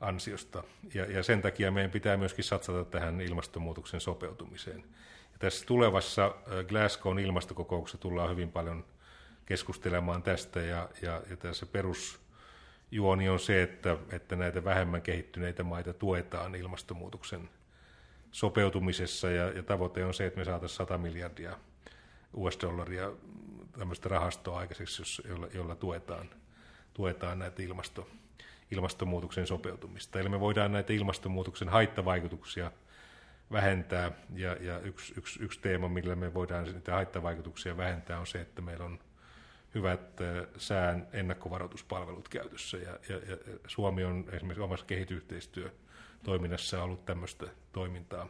ansiosta. Ja, ja sen takia meidän pitää myöskin satsata tähän ilmastonmuutoksen sopeutumiseen. Ja tässä tulevassa Glasgown ilmastokokouksessa tullaan hyvin paljon keskustelemaan tästä ja, ja, ja tässä perus juoni on se, että, että näitä vähemmän kehittyneitä maita tuetaan ilmastonmuutoksen sopeutumisessa ja, ja tavoite on se, että me saataisiin 100 miljardia US-dollaria tämmöistä rahastoa aikaiseksi, jolla, jolla tuetaan, tuetaan näitä ilmasto, ilmastonmuutoksen sopeutumista. Eli me voidaan näitä ilmastonmuutoksen haittavaikutuksia vähentää, ja, ja yksi, yksi, yksi teema, millä me voidaan niitä haittavaikutuksia vähentää, on se, että meillä on hyvät äh, sään ennakkovaroituspalvelut käytössä. Ja, ja, ja Suomi on esimerkiksi omassa kehitysyhteistyötoiminnassa ollut tämmöistä toimintaa,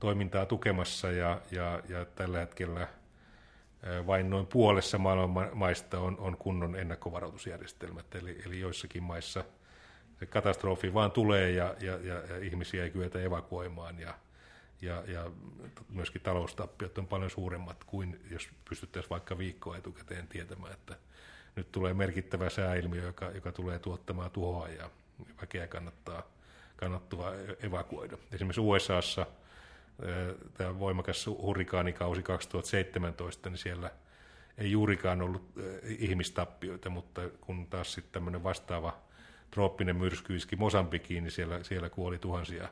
toimintaa tukemassa. Ja, ja, ja tällä hetkellä äh, vain noin puolessa maailman maista on, on kunnon ennakkovaroitusjärjestelmät, eli, eli joissakin maissa se katastrofi vaan tulee ja, ja, ja, ja ihmisiä ei kyetä evakuoimaan. Ja, ja, ja myöskin taloustappiot on paljon suuremmat kuin jos pystyttäisiin vaikka viikkoa etukäteen tietämään, että nyt tulee merkittävä sääilmiö, joka, joka tulee tuottamaan tuhoa ja väkeä kannattaa, kannattaa evakuoida. Esimerkiksi USAssa tämä voimakas hurrikaanikausi 2017, niin siellä ei juurikaan ollut ihmistappioita, mutta kun taas sitten tämmöinen vastaava trooppinen myrsky iski Mosambikiin, niin siellä, siellä kuoli tuhansia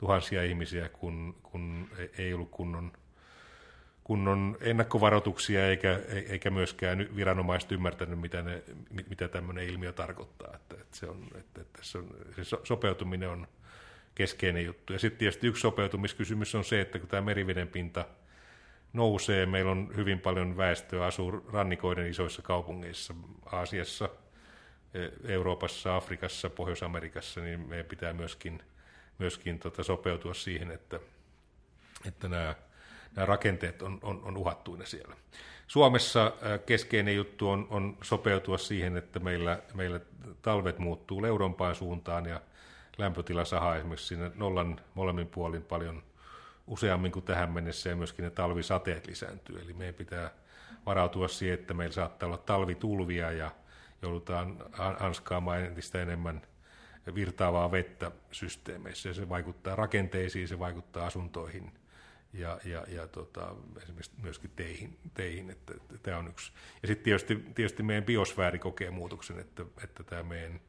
tuhansia ihmisiä, kun, kun ei ollut kunnon, kunnon ennakkovaroituksia, eikä, eikä myöskään viranomaiset ymmärtänyt, mitä, ne, mitä tämmöinen ilmiö tarkoittaa. Että, että se, on, että, että se, on, se sopeutuminen on keskeinen juttu. Ja sitten tietysti yksi sopeutumiskysymys on se, että kun tämä meriveden pinta nousee, meillä on hyvin paljon väestöä asuu rannikoiden isoissa kaupungeissa, Aasiassa, Euroopassa, Afrikassa, Pohjois-Amerikassa, niin meidän pitää myöskin, myöskin tota sopeutua siihen, että, että nämä nämä rakenteet on, on, on uhattuina siellä. Suomessa äh, keskeinen juttu on, on sopeutua siihen, että meillä, meillä talvet muuttuu leudompaan suuntaan ja lämpötila sahaa esimerkiksi sinne nollan molemmin puolin paljon useammin kuin tähän mennessä ja myöskin ne talvisateet lisääntyy. Eli meidän pitää varautua siihen, että meillä saattaa olla talvitulvia ja joudutaan hanskaamaan entistä enemmän virtaavaa vettä systeemeissä. Ja se vaikuttaa rakenteisiin, se vaikuttaa asuntoihin ja, ja, ja tota, esimerkiksi myöskin teihin, teihin että, että tämä on yksi. Ja sitten tietysti, tietysti meidän biosfääri kokee muutoksen, että, että tämä meidän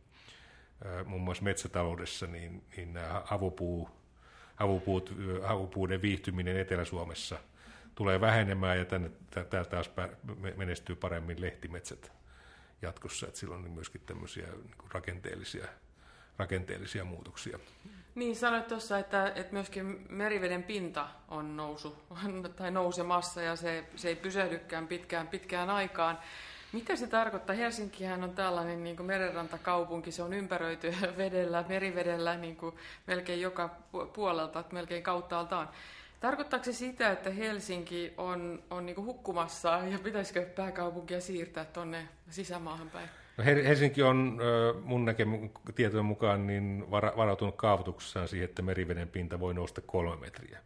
muun muassa metsätaloudessa, niin, niin nämä havupuu, havupuut, havupuuden viihtyminen Etelä-Suomessa tulee vähenemään ja tänne täällä taas menestyy paremmin lehtimetsät jatkossa, että silloin on myöskin tämmöisiä niin rakenteellisia, rakenteellisia muutoksia. Niin, sanoit tuossa, että, että myöskin meriveden pinta on nousu, tai nousemassa ja se, se ei pysähdykään pitkään, pitkään aikaan. Mitä se tarkoittaa? Helsinkihän on tällainen niin kuin merenrantakaupunki, se on ympäröity vedellä, merivedellä niin kuin melkein joka puolelta, melkein kauttaaltaan. Tarkoittaako se sitä, että Helsinki on, on niin hukkumassa ja pitäisikö pääkaupunkia siirtää tuonne sisämaahan päin? Helsinki on mun näkemyksen tietojen mukaan niin varautunut kaavoituksessaan siihen, että meriveden pinta voi nousta kolme metriä.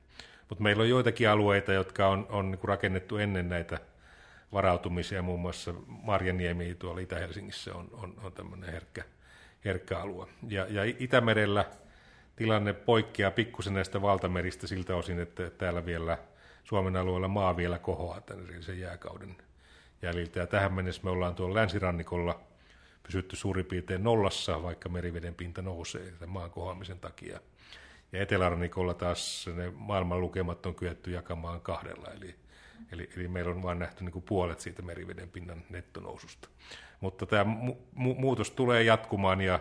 Mutta meillä on joitakin alueita, jotka on, on niin rakennettu ennen näitä varautumisia, muun muassa Marjaniemi tuolla Itä-Helsingissä on, on, on tämmöinen herkkä, herkkä alue. Ja, ja Itämerellä tilanne poikkeaa pikkusen näistä valtameristä siltä osin, että täällä vielä Suomen alueella maa vielä kohoaa tämän jääkauden jäljiltä. Ja tähän mennessä me ollaan tuolla länsirannikolla – pysytty suurin piirtein nollassa, vaikka meriveden pinta nousee tämän maan kohoamisen takia. Ja etelärannikolla taas ne maailman lukemat on kyetty jakamaan kahdella, eli, eli, eli meillä on vain nähty niin kuin puolet siitä meriveden pinnan nettonoususta. Mutta tämä mu- muutos tulee jatkumaan ja,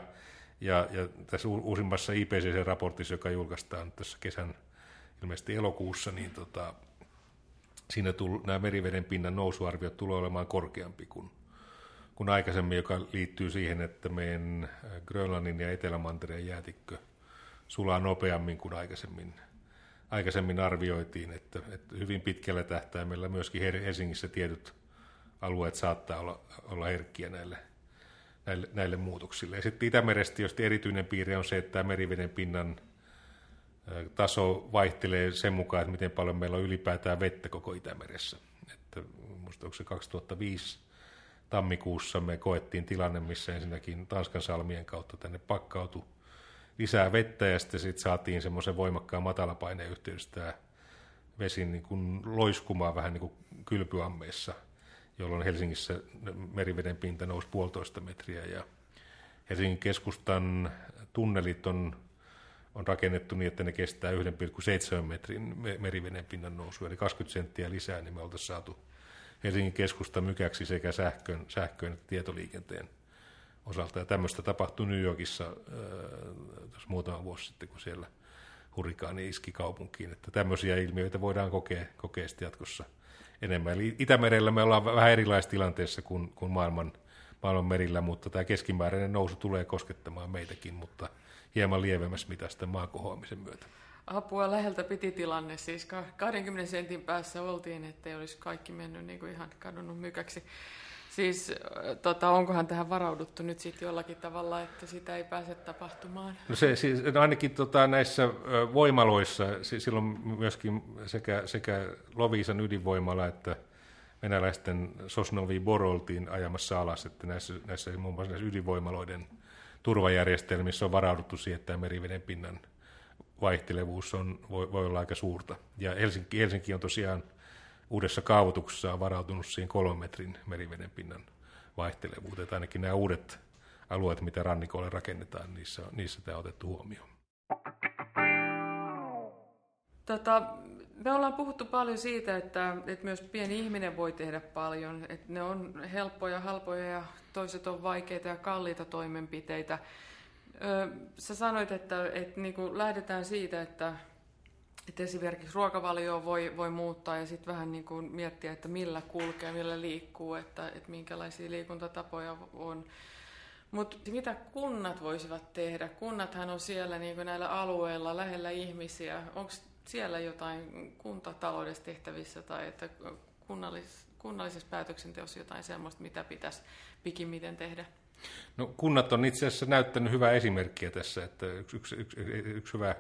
ja, ja tässä uusimmassa IPCC-raportissa, joka julkaistaan tässä kesän ilmeisesti elokuussa, niin tota, siinä tull, nämä meriveden pinnan nousuarviot tulee olemaan korkeampi kuin kuin aikaisemmin, joka liittyy siihen, että meidän äh, Grönlannin ja Etelämantereen jäätikkö sulaa nopeammin kuin aikaisemmin, aikaisemmin arvioitiin, että, että hyvin pitkällä tähtäimellä myöskin Helsingissä tietyt alueet saattaa olla, olla herkkiä näille, näille, näille muutoksille. Ja sitten Itämerestä tietysti erityinen piirre on se, että meriveden pinnan äh, taso vaihtelee sen mukaan, että miten paljon meillä on ylipäätään vettä koko Itämeressä. Että musta onko se 2005 tammikuussa me koettiin tilanne, missä ensinnäkin Tanskan salmien kautta tänne pakkautui lisää vettä ja sitten sit saatiin semmoisen voimakkaan matalapaineen yhteydessä tämä vesi niin kuin loiskumaan vähän niin kuin kylpyammeissa, jolloin Helsingissä meriveden pinta nousi puolitoista metriä. Ja Helsingin keskustan tunnelit on, on rakennettu niin, että ne kestää 1,7 metrin meriveden pinnan nousu, eli 20 senttiä lisää, niin me oltaisiin saatu Helsingin keskusta mykäksi sekä sähkön, sähkön että tietoliikenteen osalta. Ja tämmöistä tapahtui New Yorkissa äh, muutama vuosi sitten, kun siellä hurrikaani iski kaupunkiin. Että tämmöisiä ilmiöitä voidaan kokea, kokea jatkossa enemmän. Eli Itämerellä me ollaan vähän erilaisessa tilanteessa kuin, kuin maailman, maailman merillä, mutta tämä keskimääräinen nousu tulee koskettamaan meitäkin, mutta hieman lievemmässä mitasta maan kohoamisen myötä. Apua läheltä piti tilanne, siis 20 sentin päässä oltiin, ettei olisi kaikki mennyt niin kuin ihan kadonnut mykäksi. Siis tota, onkohan tähän varauduttu nyt sitten jollakin tavalla, että sitä ei pääse tapahtumaan? No se, siis, no ainakin tota, näissä voimaloissa, silloin myöskin sekä, sekä Loviisan ydinvoimala että venäläisten Sosnovi Boroltiin ajamassa alas, että näissä, näissä muun muassa näissä ydinvoimaloiden turvajärjestelmissä on varauduttu siihen, että meriveden pinnan vaihtelevuus on, voi, voi olla aika suurta. Ja Helsinki, Helsinki on tosiaan uudessa kaavoituksessa varautunut siihen kolmen metrin meriveden pinnan vaihtelevuuteen. Ainakin nämä uudet alueet, mitä rannikolle rakennetaan, niissä, niissä tämä on otettu huomioon. Tota, Me ollaan puhuttu paljon siitä, että, että myös pieni ihminen voi tehdä paljon. Että ne on helppoja, halpoja ja toiset on vaikeita ja kalliita toimenpiteitä. Sä sanoit, että, että niin kuin lähdetään siitä, että, että esimerkiksi ruokavalio voi, voi muuttaa ja sitten vähän niin kuin miettiä, että millä kulkee, millä liikkuu, että, että minkälaisia liikuntatapoja on. Mutta mitä kunnat voisivat tehdä? Kunnathan on siellä niin kuin näillä alueilla lähellä ihmisiä. Onko siellä jotain kuntataloudessa tehtävissä tai että kunnallis, kunnallisessa päätöksenteossa jotain sellaista, mitä pitäisi pikimmiten tehdä? No, kunnat on itse asiassa näyttänyt hyvää esimerkkiä tässä, että yksi, yksi, yksi, yksi hyvä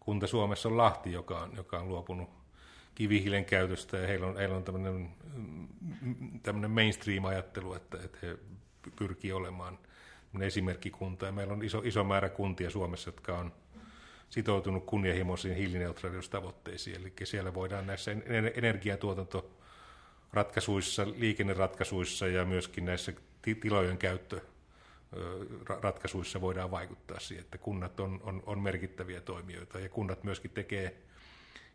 kunta Suomessa on Lahti, joka on, joka on luopunut kivihiilen käytöstä ja heillä on, heillä on tämmöinen, tämmöinen mainstream-ajattelu, että, että he pyrkii olemaan esimerkkikunta. Ja meillä on iso, iso määrä kuntia Suomessa, jotka on sitoutunut kunnianhimoisiin hiilineutraaliustavoitteisiin, eli siellä voidaan näissä energiatuotantoratkaisuissa, liikenneratkaisuissa ja myöskin näissä tilojen käyttö ratkaisuissa voidaan vaikuttaa siihen, että kunnat on, on, on merkittäviä toimijoita ja kunnat myöskin tekee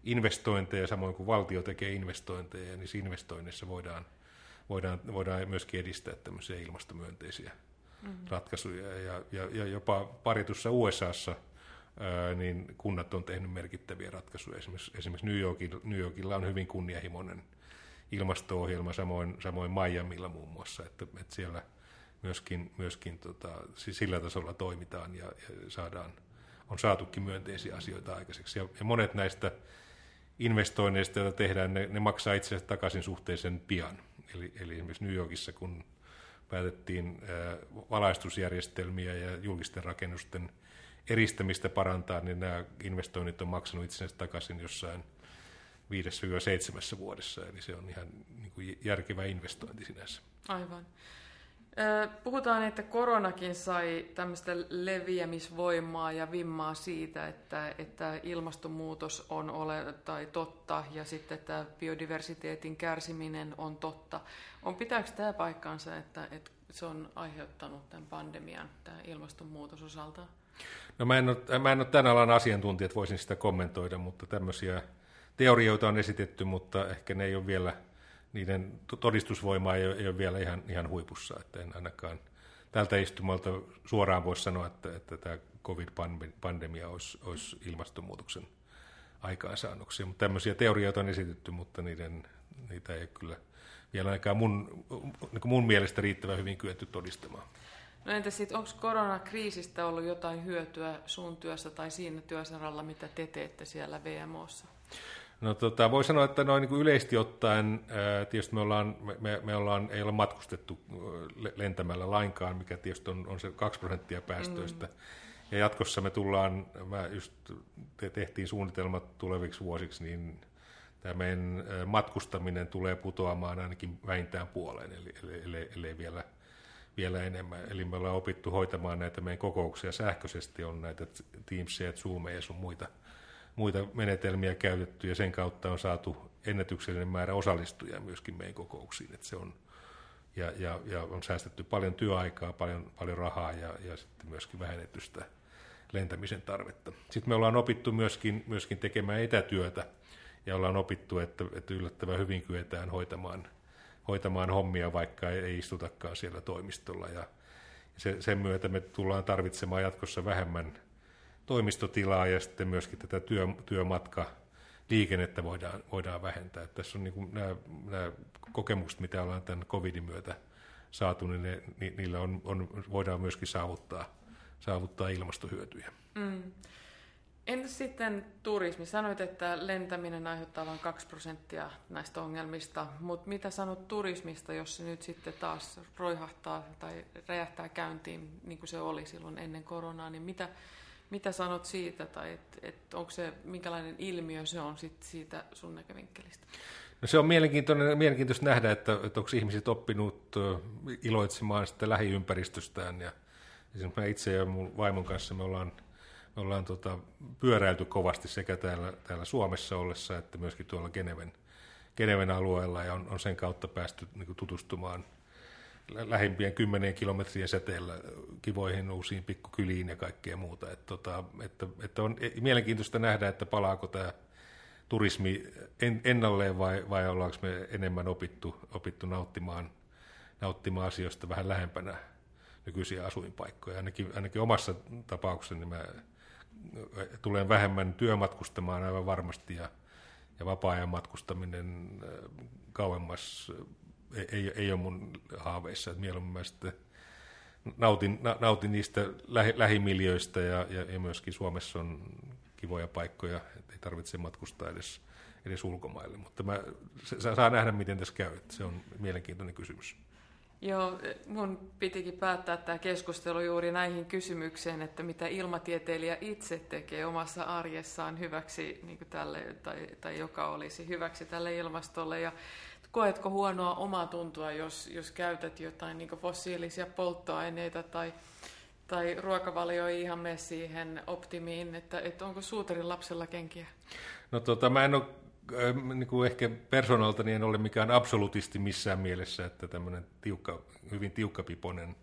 investointeja, samoin kuin valtio tekee investointeja, ja niissä investoinneissa voidaan, voidaan, voidaan myöskin edistää tämmöisiä ilmastomyönteisiä mm-hmm. ratkaisuja. Ja, ja, ja jopa paritussa USAssa ää, niin kunnat on tehnyt merkittäviä ratkaisuja. Esimerkiksi, esimerkiksi New, Yorkilla, New Yorkilla on hyvin kunnianhimoinen ilmasto-ohjelma, samoin, samoin Miamilla muun muassa, että, että siellä myöskin, myöskin tota, sillä tasolla toimitaan ja, ja saadaan, on saatukin myönteisiä asioita aikaiseksi. Ja, ja monet näistä investoinneista, joita tehdään, ne, ne maksaa itse asiassa takaisin suhteellisen pian. Eli, eli esimerkiksi New Yorkissa, kun päätettiin valaistusjärjestelmiä ja julkisten rakennusten eristämistä parantaa, niin nämä investoinnit on maksanut itsensä takaisin jossain 5-7 vuodessa, eli se on ihan niin kuin järkevä investointi sinänsä. Aivan. Puhutaan, että koronakin sai tämmöistä leviämisvoimaa ja vimmaa siitä, että, että ilmastonmuutos on ole tai totta ja sitten että biodiversiteetin kärsiminen on totta. On pitääkö tämä paikkaansa, että, että se on aiheuttanut tämän pandemian, tämä ilmastonmuutos osaltaan? No mä en ole, mä en ole tämän alan asiantuntija, että voisin sitä kommentoida, mutta tämmöisiä teorioita on esitetty, mutta ehkä ne ei ole vielä – niiden todistusvoima ei ole, vielä ihan, ihan huipussa, että en ainakaan tältä istumalta suoraan voi sanoa, että, että tämä covid-pandemia olisi, olisi ilmastonmuutoksen aikaansaannoksia. Mutta tämmöisiä teorioita on esitetty, mutta niiden, niitä ei kyllä vielä ainakaan mun, niin mun mielestä riittävän hyvin kyetty todistamaan. No entä sitten, onko koronakriisistä ollut jotain hyötyä sun työssä tai siinä työsaralla, mitä te teette siellä VMOssa? No tota, voi sanoa, että noin niin kuin yleisesti ottaen, ää, tietysti me, ollaan, me, me ollaan, ei ole matkustettu lentämällä lainkaan, mikä tietysti on, on se 2 prosenttia päästöistä. Mm. Ja jatkossa me tullaan, mä just te tehtiin suunnitelmat tuleviksi vuosiksi, niin tämä meidän matkustaminen tulee putoamaan ainakin vähintään puoleen, eli, eli, eli, eli vielä, vielä enemmän. Eli me ollaan opittu hoitamaan näitä meidän kokouksia sähköisesti, on näitä Teamsia, Zoomeja ja sun muita – muita menetelmiä käytetty ja sen kautta on saatu ennätyksellinen määrä osallistujia myöskin meidän kokouksiin. Että se on, ja, ja, ja on säästetty paljon työaikaa, paljon, paljon rahaa ja, ja sitten myöskin vähennetty sitä lentämisen tarvetta. Sitten me ollaan opittu myöskin, myöskin tekemään etätyötä ja ollaan opittu, että, että yllättävän hyvin kyetään hoitamaan, hoitamaan hommia, vaikka ei, istutakaan siellä toimistolla. Ja se, sen myötä me tullaan tarvitsemaan jatkossa vähemmän toimistotilaa ja sitten myöskin tätä työ, työmatka liikennettä voidaan, voidaan vähentää. Että tässä on niin kuin nämä, nämä kokemukset, mitä ollaan tämän covidin myötä saatu, niin ne, ni, niillä on, on, voidaan myöskin saavuttaa, saavuttaa ilmastohyötyjä. Mm. Entäs sitten turismi? Sanoit, että lentäminen aiheuttaa vain 2 prosenttia näistä ongelmista, mutta mitä sanot turismista, jos se nyt sitten taas roihahtaa tai räjähtää käyntiin niin kuin se oli silloin ennen koronaa, niin mitä, mitä sanot siitä, tai et, et onko se, minkälainen ilmiö se on sit siitä sun näkövinkkelistä? No se on mielenkiintoinen, mielenkiintoista nähdä, että, että onko ihmiset oppinut iloitsemaan sitä lähiympäristöstään. Ja esimerkiksi mä itse ja mun vaimon kanssa me ollaan, me ollaan tota, pyöräilty kovasti sekä täällä, täällä Suomessa ollessa että myöskin tuolla Geneven, Geneven alueella ja on, on sen kautta päästy niin tutustumaan – lähimpien kymmeneen kilometrien säteellä kivoihin uusiin pikkukyliin ja kaikkea muuta. Että, tota, että, että on mielenkiintoista nähdä, että palaako tämä, turismi en, ennalleen vai, vai ollaanko me enemmän opittu, opittu nauttimaan, nauttimaan asioista vähän lähempänä nykyisiä asuinpaikkoja. Ainakin, ainakin omassa tapauksessani niin mä tulen vähemmän työmatkustamaan aivan varmasti ja, ja vapaa-ajan matkustaminen kauemmas ei, ei, ole mun haaveissa. Että mieluummin mä sitten nautin, nautin niistä lähi, lähimiljöistä ja, ja, ja myöskin Suomessa on kivoja paikkoja, että ei tarvitse matkustaa edes, edes ulkomaille. Mutta mä, se, saa nähdä, miten tässä käy. Se on mielenkiintoinen kysymys. Joo, mun pitikin päättää tämä keskustelu juuri näihin kysymykseen, että mitä ilmatieteilijä itse tekee omassa arjessaan hyväksi niin tälle, tai, tai joka olisi hyväksi tälle ilmastolle. Ja koetko huonoa omaa tuntua, jos, jos käytät jotain niin fossiilisia polttoaineita tai, tai ruokavalio ei ihan mene siihen optimiin, että, että onko suutarin lapsella kenkiä? No tota, mä en ole niin kuin ehkä persoonalta niin en ole mikään absolutisti missään mielessä, että tämmöinen tiukka, hyvin tiukkapipoinen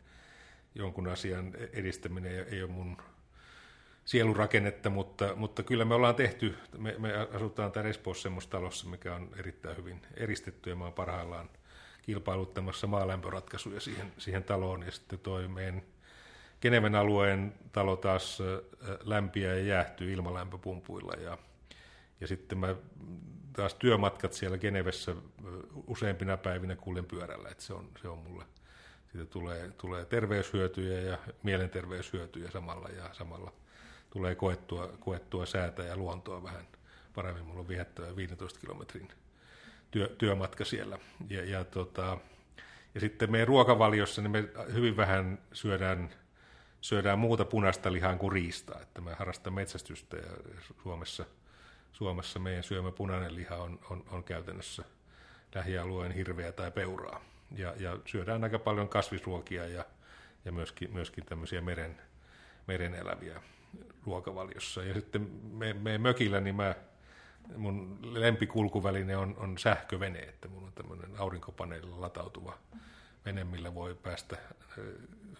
jonkun asian edistäminen ei ole mun sielurakennetta, mutta, mutta kyllä me ollaan tehty, me, me asutaan täällä Espoossa semmoisessa talossa, mikä on erittäin hyvin eristetty ja mä oon parhaillaan kilpailuttamassa maalämpöratkaisuja siihen, siihen taloon. Ja sitten toi meidän Geneven alueen talo taas lämpiä ja jäähtyy ilmalämpöpumpuilla. Ja, ja sitten mä taas työmatkat siellä Genevessä useimpina päivinä kuljen pyörällä, että se on, se on mulle, siitä tulee, tulee terveyshyötyjä ja mielenterveyshyötyjä samalla ja samalla tulee koettua, koettua säätä ja luontoa vähän paremmin. Mulla on vihettävä 15 kilometrin työ, työmatka siellä. Ja, ja, tota, ja sitten meidän ruokavaliossa niin me hyvin vähän syödään, syödään muuta punaista lihaa kuin riistaa. Että me harrastamme metsästystä ja Suomessa, Suomessa meidän syömä punainen liha on, on, on käytännössä lähialueen hirveä tai peuraa. Ja, ja syödään aika paljon kasvisruokia ja, ja myöskin, myöskin tämmöisiä meren, meren eläviä ruokavaliossa. Ja sitten me, me mökillä, niin mä, mun lempikulkuväline on, on sähkövene, että mun on tämmöinen aurinkopaneelilla latautuva vene, millä voi päästä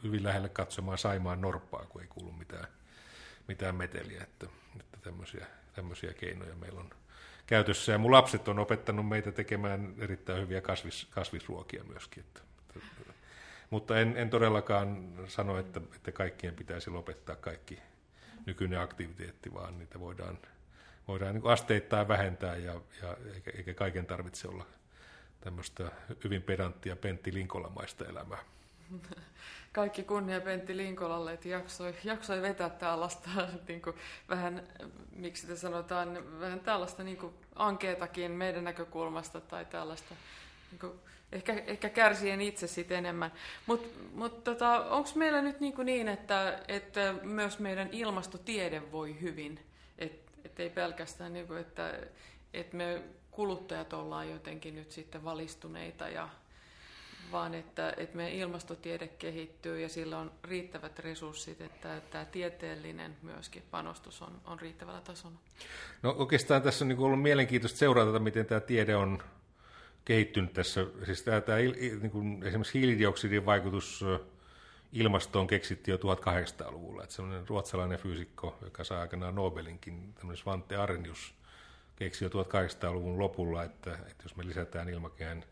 hyvin lähelle katsomaan Saimaan norppaa, kun ei kuulu mitään, mitään meteliä. Että, että tämmöisiä, tämmöisiä keinoja meillä on käytössä. Ja mun lapset on opettanut meitä tekemään erittäin hyviä kasvis, kasvisruokia myöskin. Että, että, mutta en, en todellakaan sano, että, että kaikkien pitäisi lopettaa kaikki nykyinen aktiviteetti, vaan niitä voidaan, voidaan niin asteittain vähentää ja, ja eikä, eikä kaiken tarvitse olla tämmöistä hyvin pedanttia Pentti Linkolamaista elämää. Kaikki kunnia Pentti Linkolalle, että jaksoi, jaksoi vetää tällaista niin kuin, vähän, miksi te sanotaan, vähän tällaista niin kuin ankeetakin meidän näkökulmasta tai tällaista niin kuin, ehkä, ehkä kärsien itse sitten enemmän. Mutta mut tota, onko meillä nyt niin, niin että, että myös meidän ilmastotiede voi hyvin? Että et ei pelkästään, niin kuin, että, että me kuluttajat ollaan jotenkin nyt sitten valistuneita ja vaan että, että meidän ilmastotiede kehittyy ja sillä on riittävät resurssit, että tämä tieteellinen myöskin panostus on, on riittävällä tasolla. No oikeastaan tässä on niin ollut mielenkiintoista seurata, miten tämä tiede on kehittynyt tässä. Siis tämä, tämä niin kuin esimerkiksi hiilidioksidin vaikutus ilmastoon keksittiin jo 1800-luvulla. Että semmoinen ruotsalainen fyysikko, joka saa aikanaan Nobelinkin, tämmöinen Svante Arrhenius, keksi jo 1800-luvun lopulla, että, että jos me lisätään ilmakehän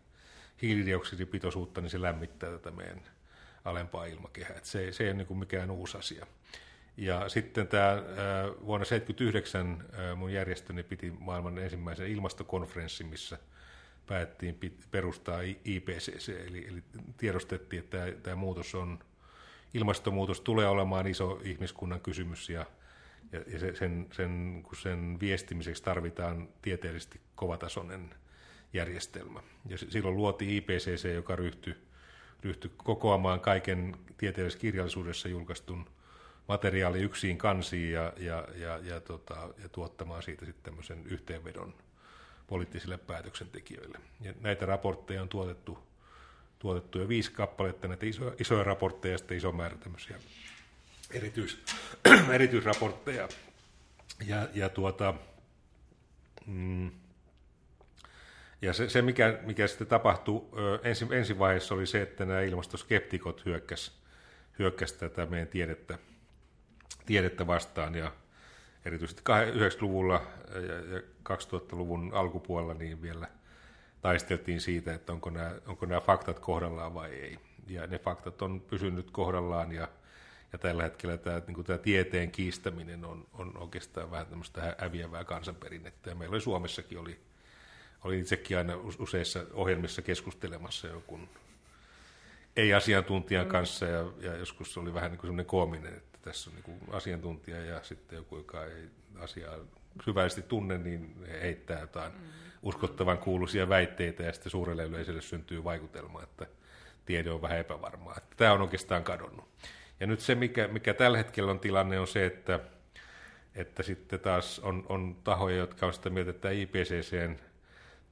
hiilidioksidipitoisuutta, niin se lämmittää tätä meidän alempaa ilmakehää. Että se, se ei ole niin kuin mikään uusi asia. Ja sitten tämä, vuonna 1979 mun järjestöni piti maailman ensimmäisen ilmastokonferenssin, missä – päättiin perustaa IPCC, eli, eli tiedostettiin, että tämä, muutos on, ilmastonmuutos tulee olemaan iso ihmiskunnan kysymys ja, ja, ja sen, sen, kun sen viestimiseksi tarvitaan tieteellisesti kovatasoinen järjestelmä. Ja silloin luotiin IPCC, joka ryhtyi, ryhtyi kokoamaan kaiken tieteellisessä kirjallisuudessa julkaistun materiaali yksin kansiin ja, ja, ja, ja, tota, ja tuottamaan siitä sitten tämmöisen yhteenvedon – poliittisille päätöksentekijöille. Ja näitä raportteja on tuotettu, tuotettu jo viisi kappaletta, näitä iso, isoja raportteja ja sitten iso määrä tämmöisiä erityis, erityisraportteja. Ja, ja, tuota, mm, ja se, se mikä, mikä sitten tapahtui ensi, ensi vaiheessa oli se, että nämä ilmastoskeptikot hyökkäs, hyökkäs tätä meidän tiedettä, tiedettä vastaan ja erityisesti 90-luvulla ja 2000-luvun alkupuolella niin vielä taisteltiin siitä, että onko nämä, onko nämä faktat kohdallaan vai ei. Ja ne faktat on pysynyt kohdallaan ja, ja tällä hetkellä tämä, niin tämä tieteen kiistäminen on, on oikeastaan vähän tämmöistä häviävää kansanperinnettä. Ja meillä oli Suomessakin oli, oli itsekin aina useissa ohjelmissa keskustelemassa joku ei-asiantuntijan mm. kanssa ja, ja joskus oli vähän niin kuin semmoinen koominen, että tässä on niin asiantuntija ja sitten joku, joka ei asiaa syvällisesti tunne, niin heittää jotain mm. uskottavan kuuluisia väitteitä ja sitten suurelle yleisölle syntyy vaikutelma, että tiede on vähän epävarmaa. Että tämä on oikeastaan kadonnut. Ja nyt se, mikä, mikä tällä hetkellä on tilanne, on se, että, että sitten taas on, on tahoja, jotka on sitä mieltä, että IPCCn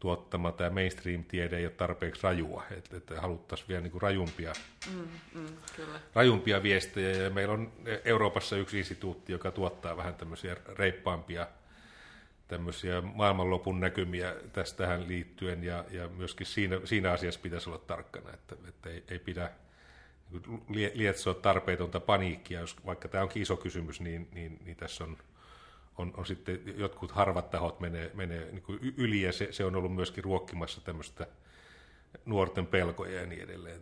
tuottama tämä mainstream-tiede ei ole tarpeeksi rajua, että, että haluttaisiin vielä niin kuin rajumpia, mm, mm, kyllä. rajumpia viestejä. Ja meillä on Euroopassa yksi instituutti, joka tuottaa vähän tämmöisiä reippaampia tämmöisiä maailmanlopun näkymiä tähän liittyen, ja, ja myöskin siinä, siinä asiassa pitäisi olla tarkkana, että, että ei, ei pidä lietsoa tarpeetonta paniikkia, jos vaikka tämä onkin iso kysymys, niin, niin, niin tässä on on, on sitten jotkut harvat tahot menee, menee niin kuin yli ja se, se on ollut myöskin ruokkimassa tämmöistä nuorten pelkoja ja niin edelleen,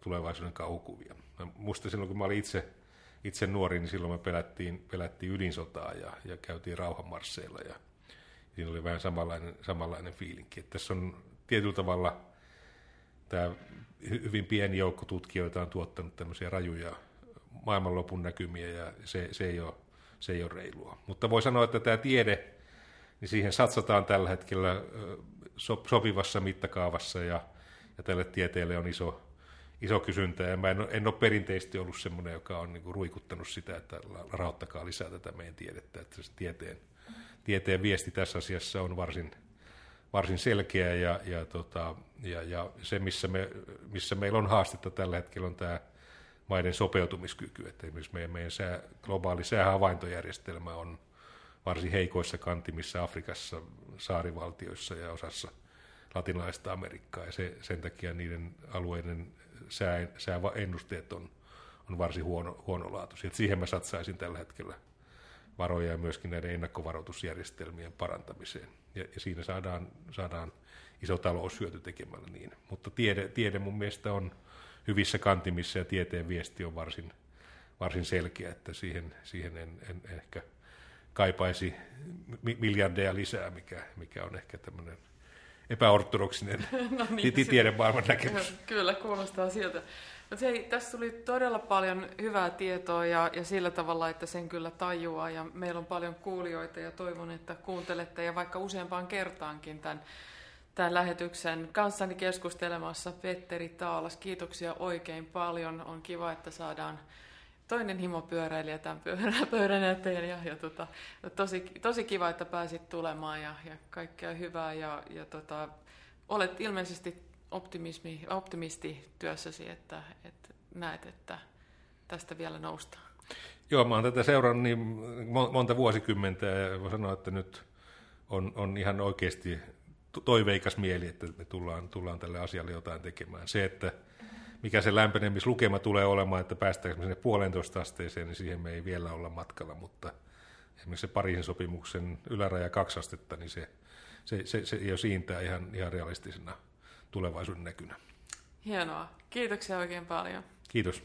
tulevaisuuden kauhukuvia. Musta silloin, kun mä olin itse, itse nuori, niin silloin me pelättiin, pelättiin ydinsotaa ja, ja käytiin rauhanmarsseilla ja siinä oli vähän samanlainen, samanlainen fiilinki. Että tässä on tietyllä tavalla tämä hyvin pieni joukko tutkijoita on tuottanut tämmöisiä rajuja maailmanlopun näkymiä ja se, se ei ole se ei ole reilua. Mutta voi sanoa, että tämä tiede, niin siihen satsataan tällä hetkellä sopivassa mittakaavassa ja, ja tälle tieteelle on iso, iso kysyntä. Ja mä en, en ole perinteisesti ollut sellainen, joka on niin ruikuttanut sitä, että rahoittakaa lisää tätä meidän tiedettä. Että se tieteen, tieteen viesti tässä asiassa on varsin, varsin selkeä ja, ja, tota, ja, ja se, missä, me, missä meillä on haastetta tällä hetkellä, on tämä maiden sopeutumiskyky. Että esimerkiksi meidän, meidän sää, globaali säähavaintojärjestelmä on varsin heikoissa kantimissa Afrikassa, saarivaltioissa ja osassa latinalaista Amerikkaa. Ja se, sen takia niiden alueiden sää, sääennusteet on, on varsin huono, huonolaatuisia. Et siihen mä satsaisin tällä hetkellä varoja ja myöskin näiden ennakkovaroitusjärjestelmien parantamiseen. Ja, ja siinä saadaan, saadaan iso taloushyöty tekemällä niin. Mutta tiede, tiede mun mielestä on, hyvissä kantimissa ja tieteen viesti on varsin, varsin selkeä, että siihen, siihen en, en ehkä kaipaisi miljardeja lisää, mikä, mikä on ehkä tämmöinen epäortodoksinen no niin, tiedemaailman näkemys. Kyllä, kuulostaa siltä. No se, tässä tuli todella paljon hyvää tietoa ja, ja sillä tavalla, että sen kyllä tajuaa ja meillä on paljon kuulijoita ja toivon, että kuuntelette ja vaikka useampaan kertaankin tämän tämän lähetyksen kanssani keskustelemassa Petteri Taalas. Kiitoksia oikein paljon. On kiva, että saadaan toinen himopyöräilijä tämän pöydän eteen. Ja, ja tota, tosi, tosi kiva, että pääsit tulemaan ja, ja kaikkea hyvää. Ja, ja tota, olet ilmeisesti optimismi, optimisti työssäsi, että, että näet, että tästä vielä noustaan. Joo, mä oon tätä seurannut niin monta vuosikymmentä ja voi sanoa, että nyt on, on ihan oikeasti toiveikas mieli, että me tullaan, tullaan tälle asialle jotain tekemään. Se, että mikä se lämpenemislukema tulee olemaan, että päästäänkö sinne puolentoista asteeseen, niin siihen me ei vielä olla matkalla, mutta esimerkiksi se Pariisin sopimuksen yläraja kaksi astetta, niin se, se, se, se jo siintää ihan, ihan realistisena tulevaisuuden näkynä. Hienoa. Kiitoksia oikein paljon. Kiitos.